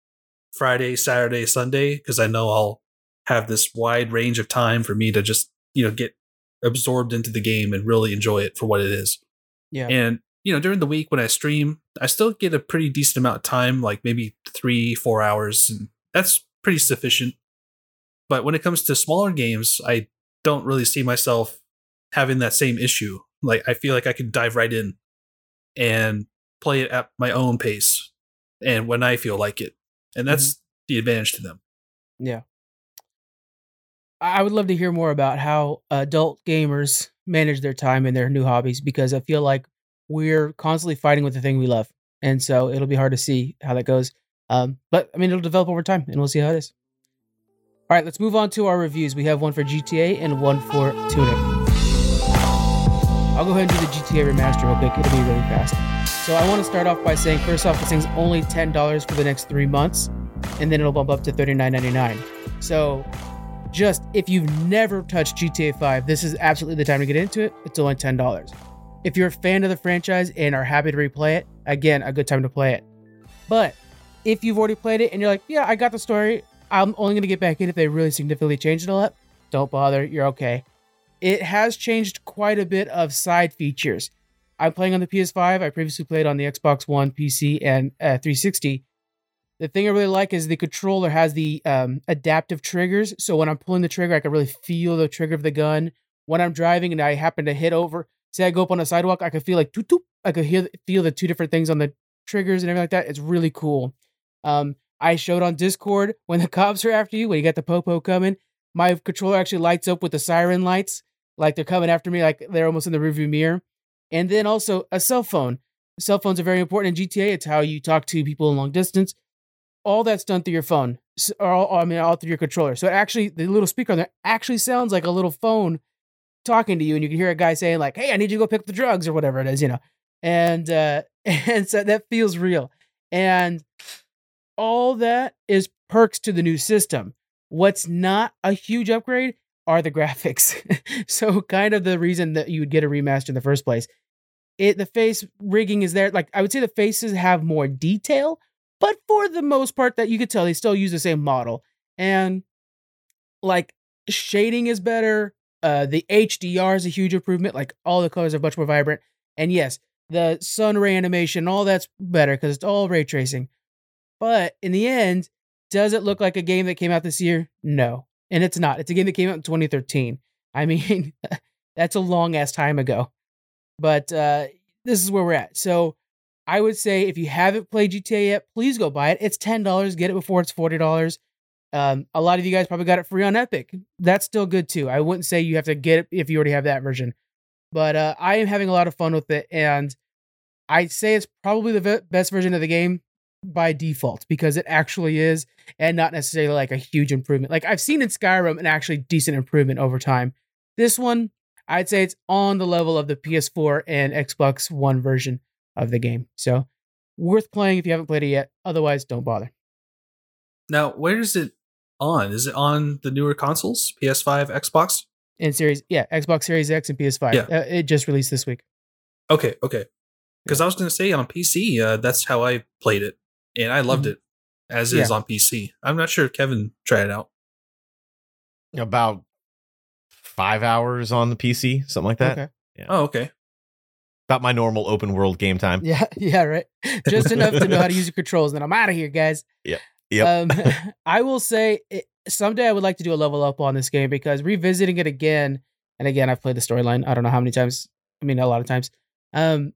Friday, Saturday, Sunday because I know I'll have this wide range of time for me to just you know get absorbed into the game and really enjoy it for what it is. Yeah. And you know, during the week when I stream, I still get a pretty decent amount of time, like maybe three, four hours, and that's pretty sufficient. But when it comes to smaller games, I don't really see myself having that same issue. Like I feel like I can dive right in and play it at my own pace and when I feel like it. And that's mm-hmm. the advantage to them. Yeah. I would love to hear more about how adult gamers manage their time and their new hobbies because I feel like we're constantly fighting with the thing we love. And so it'll be hard to see how that goes. Um, but I mean, it'll develop over time and we'll see how it is. All right, let's move on to our reviews. We have one for GTA and one for Tunic. I'll go ahead and do the GTA remaster real quick. It'll be really fast. So I want to start off by saying, first off, this thing's only $10 for the next three months, and then it'll bump up to $39.99. So just if you've never touched GTA 5, this is absolutely the time to get into it. It's only $10. If you're a fan of the franchise and are happy to replay it, again, a good time to play it. But if you've already played it and you're like, yeah, I got the story, I'm only going to get back in if they really significantly changed it a lot. Don't bother. You're okay. It has changed quite a bit of side features. I'm playing on the PS5. I previously played on the Xbox One, PC, and uh, 360. The thing I really like is the controller has the um, adaptive triggers. So when I'm pulling the trigger, I can really feel the trigger of the gun. When I'm driving and I happen to hit over, say I go up on a sidewalk, I can feel like toot toot. I could hear feel the two different things on the triggers and everything like that. It's really cool. Um, I showed on Discord when the cops are after you, when you got the popo coming, my controller actually lights up with the siren lights, like they're coming after me, like they're almost in the rearview mirror. And then also a cell phone. Cell phones are very important in GTA. It's how you talk to people in long distance. All that's done through your phone, or all, I mean, all through your controller. So it actually, the little speaker on there actually sounds like a little phone talking to you, and you can hear a guy saying like, "Hey, I need you to go pick up the drugs" or whatever it is, you know. And uh, and so that feels real. And all that is perks to the new system. What's not a huge upgrade are the graphics. so kind of the reason that you would get a remaster in the first place. It the face rigging is there. Like I would say the faces have more detail, but for the most part that you could tell they still use the same model. And like shading is better. Uh the HDR is a huge improvement. Like all the colors are much more vibrant. And yes, the sun ray animation, all that's better because it's all ray tracing. But in the end, does it look like a game that came out this year? No. And it's not. It's a game that came out in 2013. I mean, that's a long ass time ago. But uh, this is where we're at. So I would say if you haven't played GTA yet, please go buy it. It's $10. Get it before it's $40. Um, a lot of you guys probably got it free on Epic. That's still good too. I wouldn't say you have to get it if you already have that version. But uh, I am having a lot of fun with it. And I'd say it's probably the best version of the game by default because it actually is and not necessarily like a huge improvement. Like I've seen in Skyrim an actually decent improvement over time. This one, I'd say it's on the level of the PS4 and Xbox One version of the game. So worth playing if you haven't played it yet. Otherwise, don't bother. Now, where is it on? Is it on the newer consoles, PS5, Xbox? And Series, yeah, Xbox Series X and PS5. Yeah. Uh, it just released this week. Okay, okay. Because yeah. I was going to say on PC, uh, that's how I played it and I loved mm-hmm. it as yeah. is on PC. I'm not sure if Kevin tried it out. About five hours on the PC, something like that. Okay. Yeah. Oh, okay. About my normal open world game time. Yeah, yeah, right. Just enough to know how to use your controls, and then I'm out of here, guys. Yeah. yeah. Um, I will say it, someday I would like to do a level up on this game because revisiting it again, and again, I've played the storyline. I don't know how many times. I mean, a lot of times. Um,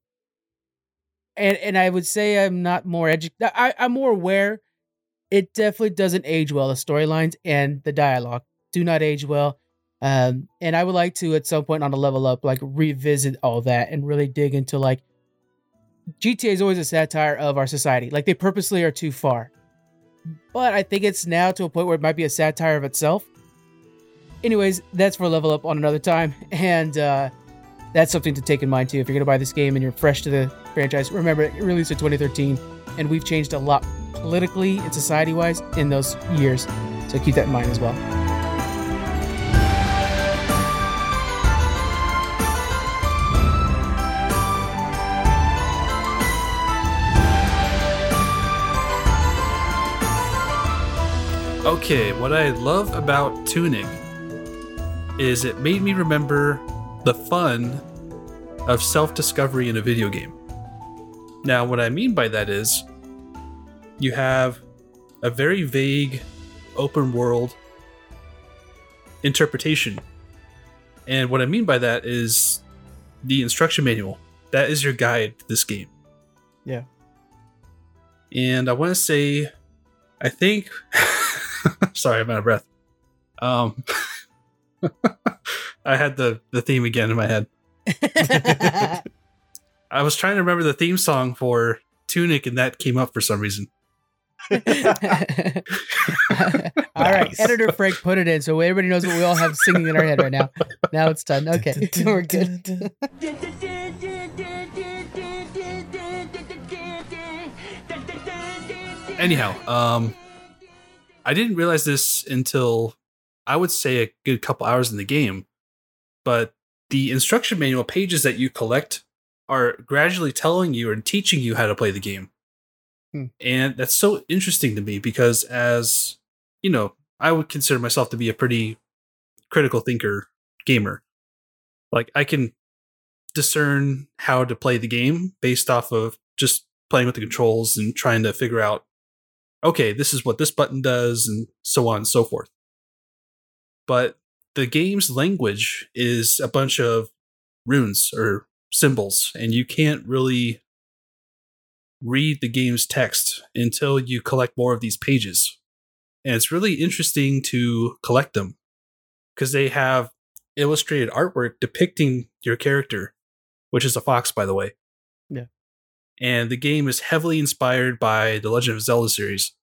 and and I would say I'm not more educated. I'm more aware. It definitely doesn't age well. The storylines and the dialogue do not age well. Um, and I would like to at some point on a level up, like revisit all that and really dig into like GTA is always a satire of our society. Like they purposely are too far. But I think it's now to a point where it might be a satire of itself. Anyways, that's for level up on another time. And uh that's something to take in mind too. If you're going to buy this game and you're fresh to the franchise, remember it released in 2013, and we've changed a lot politically and society wise in those years. So keep that in mind as well. Okay, what I love about Tunic is it made me remember the fun of self discovery in a video game. Now, what I mean by that is you have a very vague open world interpretation. And what I mean by that is the instruction manual. That is your guide to this game. Yeah. And I want to say, I think, sorry, I'm out of breath. Um, I had the the theme again in my head. I was trying to remember the theme song for Tunic, and that came up for some reason. all right, editor Frank put it in, so everybody knows what we all have singing in our head right now. Now it's done. Okay, we're good. Anyhow, um, I didn't realize this until I would say a good couple hours in the game, but the instruction manual pages that you collect are gradually telling you and teaching you how to play the game. Hmm. And that's so interesting to me because as you know, I would consider myself to be a pretty critical thinker gamer. Like I can discern how to play the game based off of just playing with the controls and trying to figure out okay, this is what this button does and so on and so forth. But the game's language is a bunch of runes or symbols and you can't really read the game's text until you collect more of these pages. And it's really interesting to collect them because they have illustrated artwork depicting your character, which is a fox, by the way. And the game is heavily inspired by the Legend of Zelda series.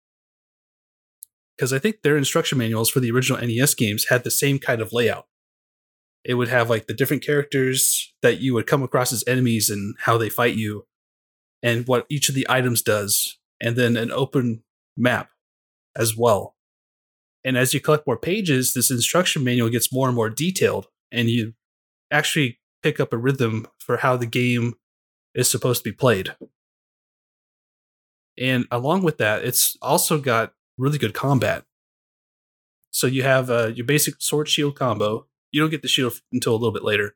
Because I think their instruction manuals for the original NES games had the same kind of layout. It would have like the different characters that you would come across as enemies and how they fight you, and what each of the items does, and then an open map as well. And as you collect more pages, this instruction manual gets more and more detailed, and you actually pick up a rhythm for how the game is supposed to be played. And along with that, it's also got really good combat. So you have uh, your basic sword shield combo. You don't get the shield until a little bit later,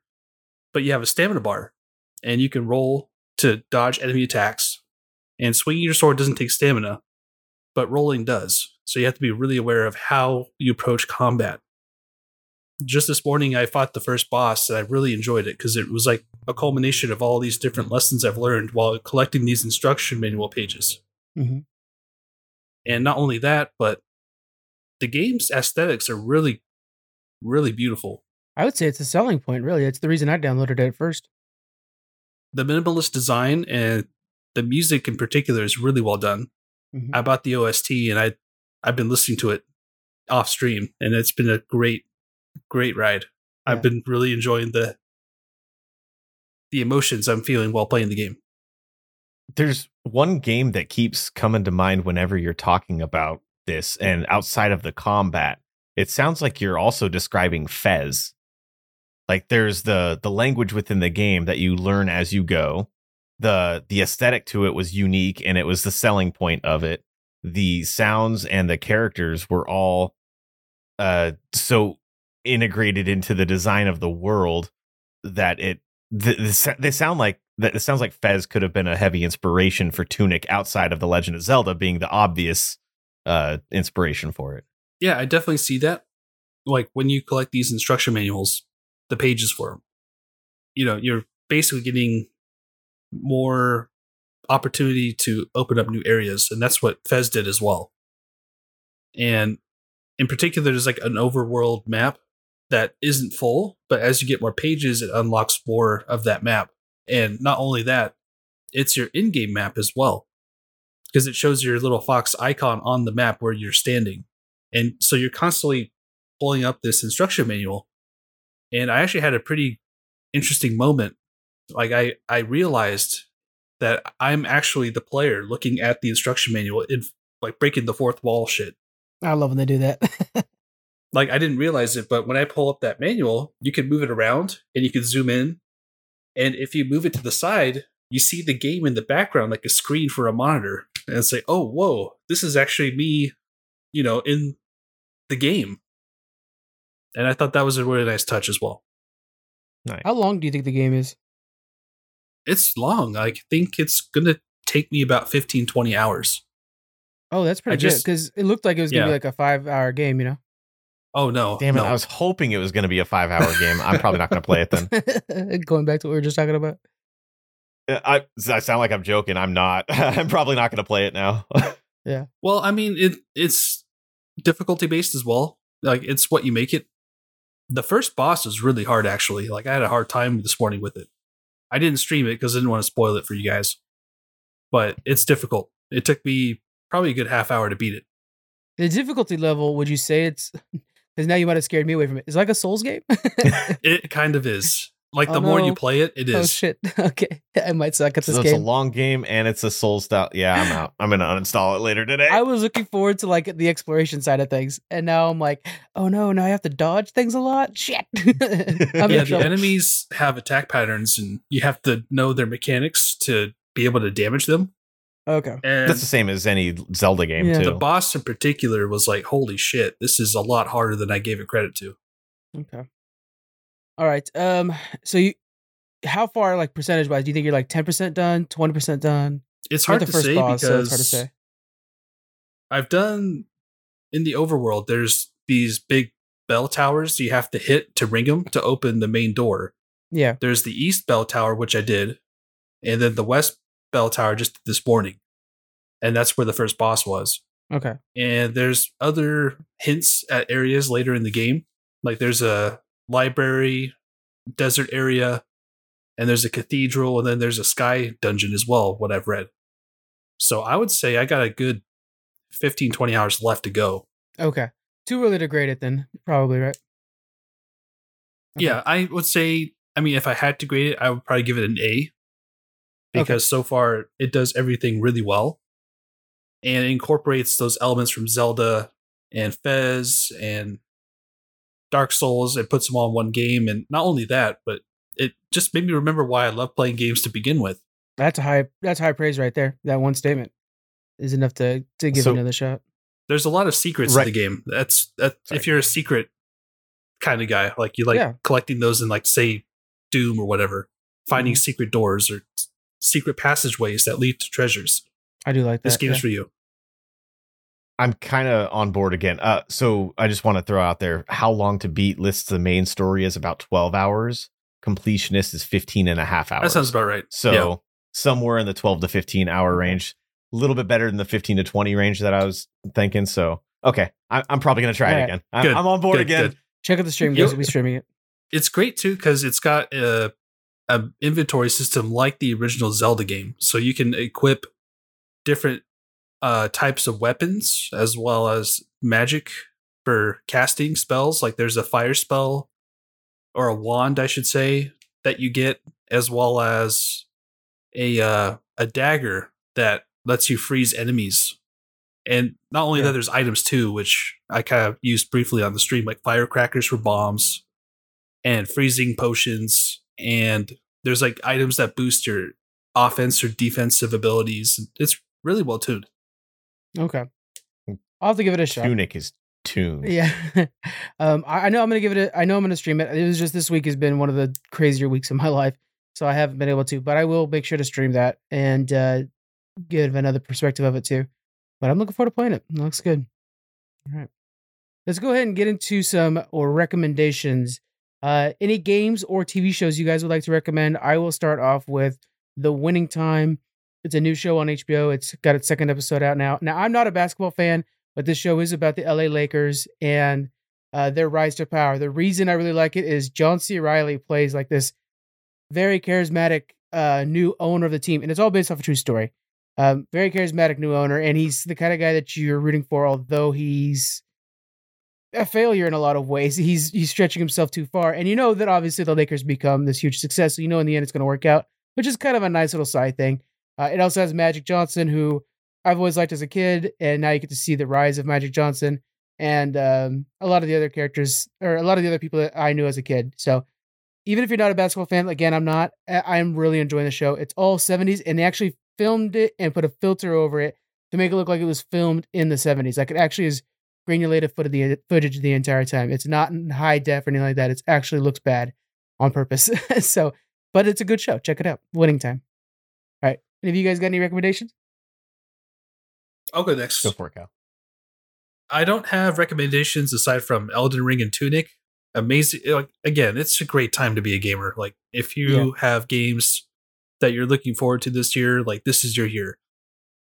but you have a stamina bar, and you can roll to dodge enemy attacks. And swinging your sword doesn't take stamina, but rolling does. So you have to be really aware of how you approach combat. Just this morning, I fought the first boss, and I really enjoyed it because it was like a culmination of all these different lessons I've learned while collecting these instruction manual pages. Mhm. And not only that, but the game's aesthetics are really, really beautiful. I would say it's a selling point, really. It's the reason I downloaded it at first. The minimalist design and the music in particular is really well done. Mhm. I bought the OST and I I've been listening to it off stream and it's been a great great ride. Yeah. I've been really enjoying the the emotions I'm feeling while playing the game. There's one game that keeps coming to mind whenever you're talking about this, and outside of the combat, it sounds like you're also describing Fez. Like there's the the language within the game that you learn as you go. The the aesthetic to it was unique and it was the selling point of it. The sounds and the characters were all uh so integrated into the design of the world that it th- th- they sound like that it sounds like Fez could have been a heavy inspiration for Tunic outside of the Legend of Zelda being the obvious uh inspiration for it. Yeah, I definitely see that. Like when you collect these instruction manuals, the pages for them, you know, you're basically getting more opportunity to open up new areas, and that's what Fez did as well. And in particular, there's like an overworld map that isn't full, but as you get more pages, it unlocks more of that map. And not only that, it's your in-game map as well, because it shows your little fox icon on the map where you're standing. And so you're constantly pulling up this instruction manual. And I actually had a pretty interesting moment. Like I, I realized that I'm actually the player looking at the instruction manual in like breaking the fourth wall shit. I love when they do that. Like I didn't realize it, but when I pull up that manual, you can move it around and you can zoom in. And if you move it to the side, you see the game in the background like a screen for a monitor. And say, oh, whoa, this is actually me, you know, in the game. And I thought that was a really nice touch as well. Nice. How long do you think the game is? It's long. I think it's going to take me about 15, 20 hours. Oh, that's pretty good because it looked like it was gonna be like a five-hour game. You know, Oh, no. Damn it! no. I was hoping it was going to be a five hour game. I'm probably not going to play it then. Going back to what we were just talking about. Uh, I I sound like I'm joking. I'm not. I'm probably not going to play it now. Yeah. Well, I mean, it it's difficulty based as well. Like it's what you make it. The first boss was really hard, actually. Like I had a hard time this morning with it. I didn't stream it because I didn't want to spoil it for you guys. But it's difficult. It took me probably a good half hour to beat it. The difficulty level, would you say it's? Because now you might have scared me away from it. It's like a Souls game. It kind of is. Like Oh, the more no. you play it, it oh, is. oh shit! Okay, I might suck at so this it's a long game and it's a soul style. Yeah, I'm out. I'm going to uninstall it later today. I was looking forward to like the exploration side of things, and now I'm like, oh no, now I have to dodge things a lot. Shit! Yeah, the trouble. enemies have attack patterns, and you have to know their mechanics to be able to damage them. Okay. And That's the same as any Zelda game Yeah. too. the boss in particular was like, holy shit, this is a lot harder than I gave it credit to. Okay. All right. Um. So you, how far, like percentage wise, do you think you're like ten percent done, twenty percent done? It's hard at to first say boss, so because it's hard to say. I've done in the overworld, there's these big bell towers you have to hit to ring them to open the main door. Yeah. There's the east bell tower, which I did, and then the west bell tower just this morning. And that's where the first boss was. Okay. And there's other hints at areas later in the game. Like there's a library, desert area, and there's a cathedral, and then there's a sky dungeon as well, what I've read. So I would say I got a good 15, 20 hours left to go. Okay. Too early to grade it then, probably right. Okay. Yeah, I would say, I mean, if I had to grade it, I would probably give it an A because so far it does everything really well and incorporates those elements from Zelda and Fez and Dark Souls. It puts them all in one game. And not only that, but it just made me remember why I love playing games to begin with. That's a high. That's high praise right there. That one statement is enough to to give So- another shot. There's a lot of secrets Right. in the game. That's that Sorry. if you're a secret kind of guy, like you like Yeah. collecting those in like say Doom or whatever, finding Mhm. secret doors or s- secret passageways that lead to treasures. I do like that. This game's yeah. for you. I'm kind of on board again. Uh, so I just want to throw out there how long to beat lists the main story is about 12 hours. Completionist is 15 and a half hours. That sounds about right. so Yeah. somewhere in the 12 to 15 hour range, a little bit better than the 15 to 20 range that I was thinking. So, okay, I, I'm probably going to try it Alright. again. I'm, Good, I'm on board good, again. good. Check out the stream, Yo- guys. We'll be streaming it. it's great too because it's got a, a inventory system like the original Zelda game, so you can equip different uh, types of weapons as well as magic for casting spells. Like there's a fire spell or a wand, I should say, that you get, as well as a uh, a dagger that lets you freeze enemies. And not only Yeah. that, there's items too, which I kind of used briefly on the stream, like firecrackers for bombs and freezing potions. And there's like items that boost your offense or defensive abilities. It's really well tuned. Okay. I'll have to give it a shot. Tunic is tuned. Yeah. um, I, I know I'm gonna give it a I know I'm gonna stream it. It was just this week has been one of the crazier weeks of my life. So I haven't been able to, but I will make sure to stream that and uh give another perspective of it too. But I'm looking forward to playing it. It looks good. All right. Let's go ahead and get into some or recommendations. Uh any games or TV shows you guys would like to recommend? I will start off with The Winning Time. It's a new show on HBO. It's got its second episode out now. Now I'm not a basketball fan, but this show is about the LA Lakers and uh, their rise to power. The reason I really like it is John C. Reilly plays like this very charismatic uh, new owner of the team, and it's all based off a true story. Um, very charismatic new owner, and he's the kind of guy that you're rooting for, although he's a failure in a lot of ways. He's he's stretching himself too far, and you know that obviously the Lakers become this huge success. So you know in the end it's going to work out, which is kind of a nice little side thing. Uh, it also has Magic Johnson, who I've always liked as a kid, and now you get to see the rise of Magic Johnson and um, a lot of the other characters or a lot of the other people that I knew as a kid. So even if you're not a basketball fan, again, I'm not. I'm really enjoying the show. It's all 70s, and they actually filmed it and put a filter over it to make it look like it was filmed in the 70s. Like it actually is granulated foot of the footage the entire time. It's not in high def or anything like that. It actually looks bad on purpose. so, but it's a good show. Check it out. Winning time. All right. Any of you guys got any recommendations? I'll go next. Go for it, Cal. I don't have recommendations aside from Elden Ring and Tunic. Amazing. Like again, it's a great time to be a gamer. Like if you have games that you're looking forward to this year, like this is your year.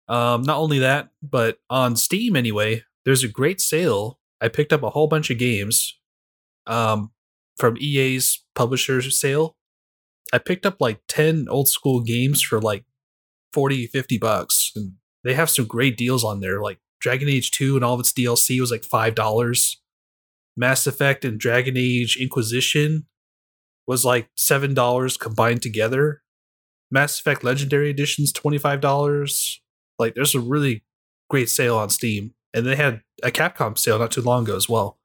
Um, not only that, but on Steam anyway, there's a great sale. I picked up a whole bunch of games um, from EA's publisher sale. I picked up like 10 old school games for like 40, 50 bucks. And they have some great deals on there. Like Dragon Age 2 and all of its DLC was like $5. Mass Effect and Dragon Age Inquisition was like $7 combined together. Mass Effect Legendary Edition's $25. Like there's a really great sale on Steam. And they had a Capcom sale not too long ago as well.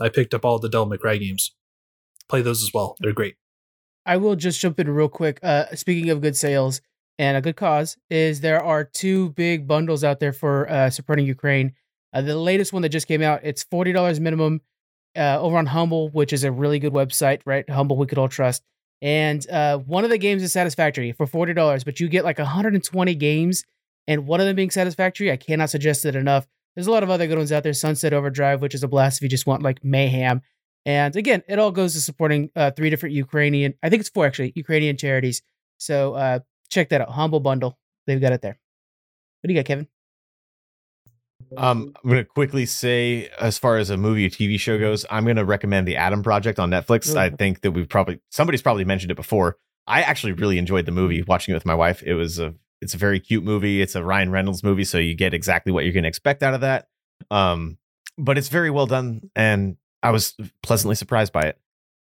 I picked up all the May Cry games. Play those as well. They're great. I will just jump in real quick. Uh, speaking of good sales, and a good cause, is there are two big bundles out there for uh, supporting Ukraine. Uh, the latest one that just came out, it's forty dollars minimum uh, over on Humble, which is a really good website, right? Humble, we could all trust. And uh, one of the games is Satisfactory for forty dollars, but you get like 120 games, and one of them being Satisfactory. I cannot suggest it enough. There's a lot of other good ones out there. Sunset Overdrive, which is a blast if you just want like mayhem. And again, it all goes to supporting uh, three different Ukrainian, I think it's four actually, Ukrainian charities. So uh, check that out. Humble Bundle. They've got it there. What do you got, Kevin? Um, I'm gonna quickly say, as far as a movie or TV show goes, I'm gonna recommend the Adam Project on Netflix. I think that we've probably somebody's probably mentioned it before. I actually really enjoyed the movie watching it with my wife. It was a it's a very cute movie. It's a Ryan Reynolds movie, so you get exactly what you're gonna expect out of that. Um, but it's very well done, and I was pleasantly surprised by it.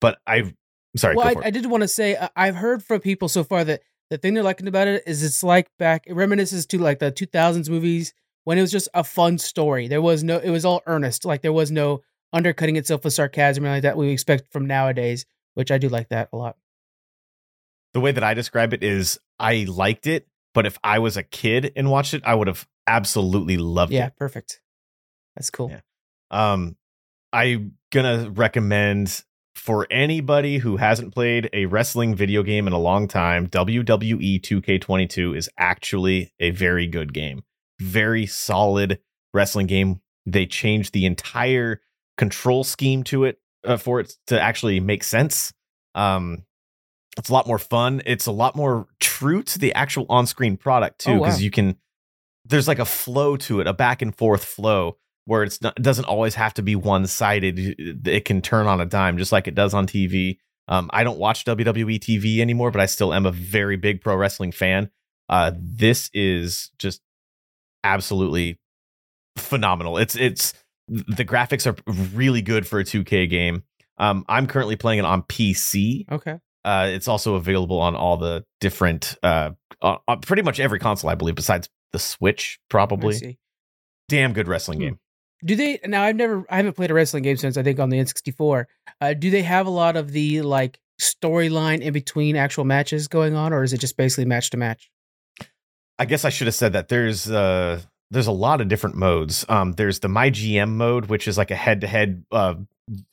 But I, am sorry. well, I. I did want to say I've heard from people so far that the thing they're liking about it is it's like back it reminisces to like the 2000s movies when it was just a fun story. There was no it was all earnest. Like there was no undercutting itself with sarcasm or like that we expect from nowadays, which I do like that a lot. the way that I describe it is I liked it, but if I was a kid and watched it, I would have absolutely loved Yeah, it. Yeah, perfect. That's cool. Yeah. Um, I'm gonna recommend for anybody who hasn't played a wrestling video game in a long time, WWE 2K22 is actually a very good game. Very solid wrestling game. They changed the entire control scheme to it uh, for it to actually make sense. Um, it's a lot more fun. It's a lot more true to the actual on-screen product too, Oh, wow. because you can. There's like a flow to it, a back and forth flow where it's not it doesn't always have to be one sided. It can turn on a dime just like it does on TV. Um, I don't watch WWE TV anymore, but I still am a very big pro wrestling fan. Uh, this is just absolutely phenomenal. It's it's the graphics are really good for a 2K game. Um, I'm currently playing it on PC. Okay. Uh, it's also available on all the different, uh, uh, uh, pretty much every console, I believe, besides the Switch. Probably damn good wrestling Hmm. game. Do they now? I've never, I haven't played a wrestling game since I think on the N64. Uh, do they have a lot of the like storyline in between actual matches going on, or is it just basically match to match? I guess I should have said that there's uh there's a lot of different modes. Um there's the my GM mode which is like a head to head uh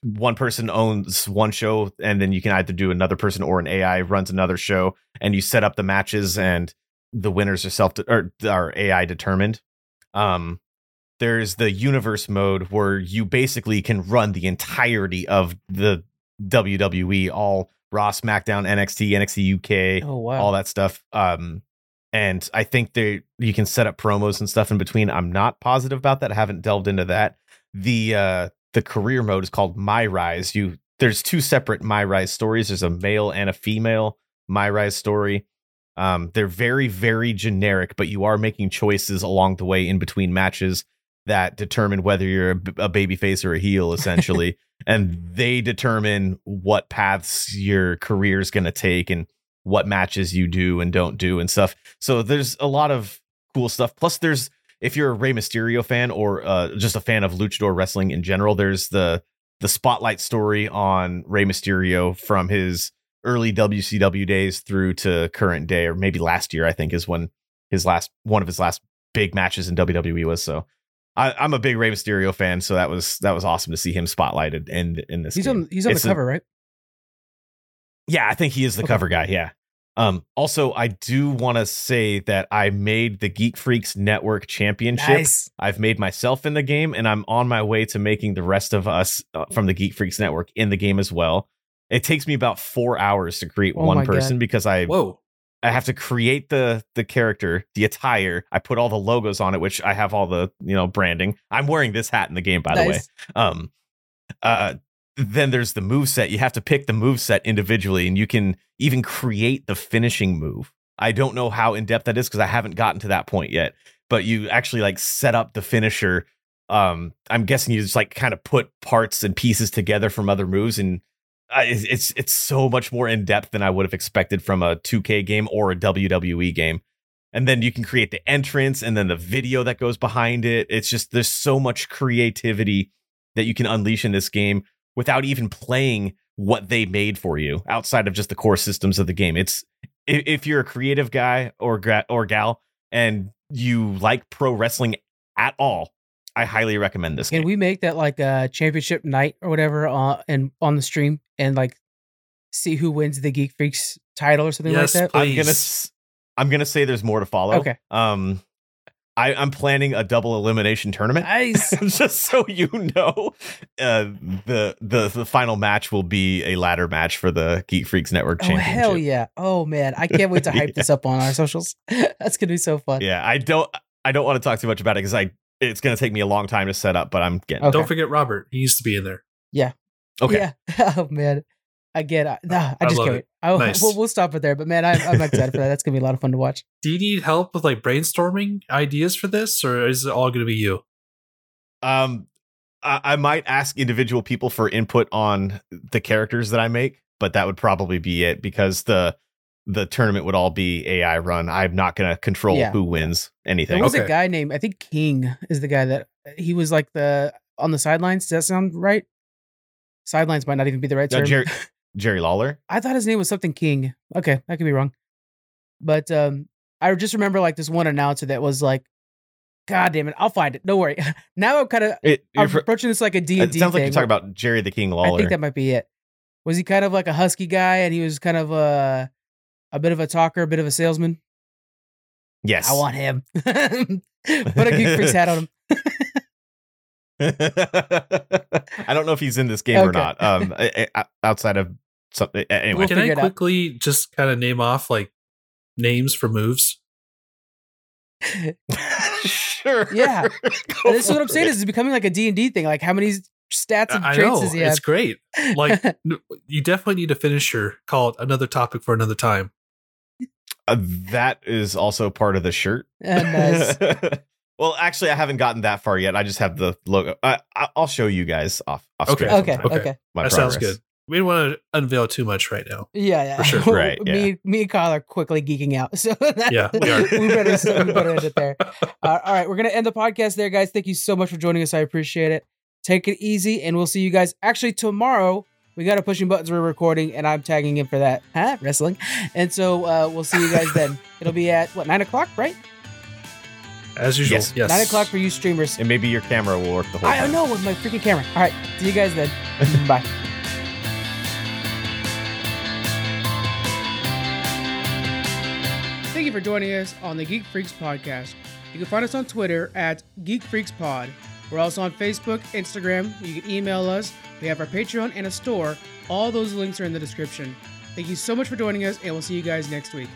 one person owns one show and then you can either do another person or an AI runs another show and you set up the matches and the winners are self or are AI determined. Um there's the universe mode where you basically can run the entirety of the WWE all Raw, SmackDown, NXT, NXT UK, Oh wow! all that stuff. Um, and I think there you can set up promos and stuff in between. I'm not positive about that. I haven't delved into that. The uh the career mode is called My Rise. You there's two separate My Rise stories. There's a male and a female My Rise story. Um, they're very very generic, but you are making choices along the way in between matches that determine whether you're a baby face or a heel, essentially. and they determine what paths your career is going to take and what matches you do and don't do and stuff. So there's a lot of cool stuff. Plus, there's if you're a Rey Mysterio fan or uh, just a fan of luchador wrestling in general, there's the the spotlight story on Rey Mysterio from his early WCW days through to current day, or maybe last year. I think is when his last one of his last big matches in WWE was. So. I, I'm a big Rey Mysterio fan, so that was that was awesome to see him spotlighted in in this. he's game. on, he's on It's the a- cover, right? yeah, I think he is the Okay. cover guy. Yeah. Um, also, I do want to say that I made the Geek Freaks Network Championship. Nice. I've made myself in the game, and I'm on my way to making the rest of us uh, from the Geek Freaks Network in the game as well. It takes me about four hours to create Oh my one God. person because I Whoa. I have to create the the character, the attire. I put all the logos on it, which I have all the you know branding. I'm wearing this hat in the game, by the way um uh then there's the move set you have to pick the move set individually and you can even create the finishing move. I don't know how in depth that is because i haven't gotten to that point yet but you actually like set up the finisher. Um i'm guessing you just like kind of put parts and pieces together from other moves and uh, it's it's it's so much more in depth than i would have expected from a 2k game or a wwe game. And then you can create the entrance and then the video that goes behind it. It's just there's so much creativity that you can unleash in this game without even playing what they made for you outside of just the core systems of the game. It's if, if you're a creative guy or gra- or gal and you like pro wrestling at all, I highly recommend this Can game. we make that like a championship night or whatever uh, and on the stream and like see who wins the Geek Freaks title or something Yes, like that? I'm gonna please. s- I'm gonna say there's more to follow. Okay. Um, I, I'm planning a double elimination tournament. Nice. Just so you know, uh, the the the final match will be a ladder match for the Geek Freaks Network championship. Oh hell yeah! Oh man, I can't wait to hype this up on our socials. That's gonna be so fun. Yeah, I don't I don't want to talk too much about it because I it's gonna take me a long time to set up, but I'm getting. Okay. Don't forget Robert. He used to be in there. Yeah. Okay. Yeah. Oh man, I get. Nah, I I just love can't it. I, Nice. we'll, we'll stop it there. But man, I'm, I'm excited for that. That's gonna be a lot of fun to watch. Do you need help with like brainstorming ideas for this, or is it all going to be you? Um, I, I might ask individual people for input on the characters that I make, but that would probably be it because the the tournament would all be AI run. I'm not gonna control Yeah. who wins There anything. was a guy named I think King is the guy that he was like the on the sidelines. Does that sound right? Sidelines might not even be the right No, term. Jerry Jerry Lawler. I thought his name was something King. Okay, I could be wrong. But um I just remember like this one announcer that was like, God damn it, I'll find it. Don't worry. now I'm kind of approaching this like a D and it D sounds like you're talking about Jerry the King Lawler. I think that might be it. Was he kind of like a husky guy and he was kind of a a bit of a talker, a bit of a salesman? yes. I want him. Put a geek freaks hat on him. I don't know if he's in this game or not. Um, I- I- outside of something. Anyway, We'll Can I it out. quickly just kind of name off like names for moves? sure. Yeah. Go And this is what I'm saying it. is it's becoming like a D&D thing. Like how many stats and I I traits know does he have? it's great. Like you definitely need a finisher called another topic for another time. Uh, that is also part of the shirt. Ah, nice. Well, actually, I haven't gotten that far yet. I just have the logo. I, I, I'll show you guys off. off Okay. screen Okay, sometime, okay. my that sounds good. We don't want to unveil too much right now. Yeah, yeah. For sure. Right, me, me and Kyle are quickly geeking out. So that, Yeah, we are. we better we better end it there. Uh, all right, we're gonna end the podcast there, guys. Thank you so much for joining us. I appreciate it. Take it easy, and we'll see you guys actually tomorrow. We got a pushing buttons we're recording, and I'm tagging in for that. Huh? Wrestling. And so uh, we'll see you guys then. It'll be at what nine o'clock, right? As usual. Yes. Yes. Nine o'clock for you streamers. And maybe your camera will work the whole I time. don't know with my freaking camera. All right, see you guys then. Bye. Thank you for joining us on the Geek Freaks podcast. You can find us on Twitter at Geek Freaks Pod. We're also on Facebook, Instagram. You can email us. We have our Patreon and a store. All those links are in the description. Thank you so much for joining us, and we'll see you guys next week.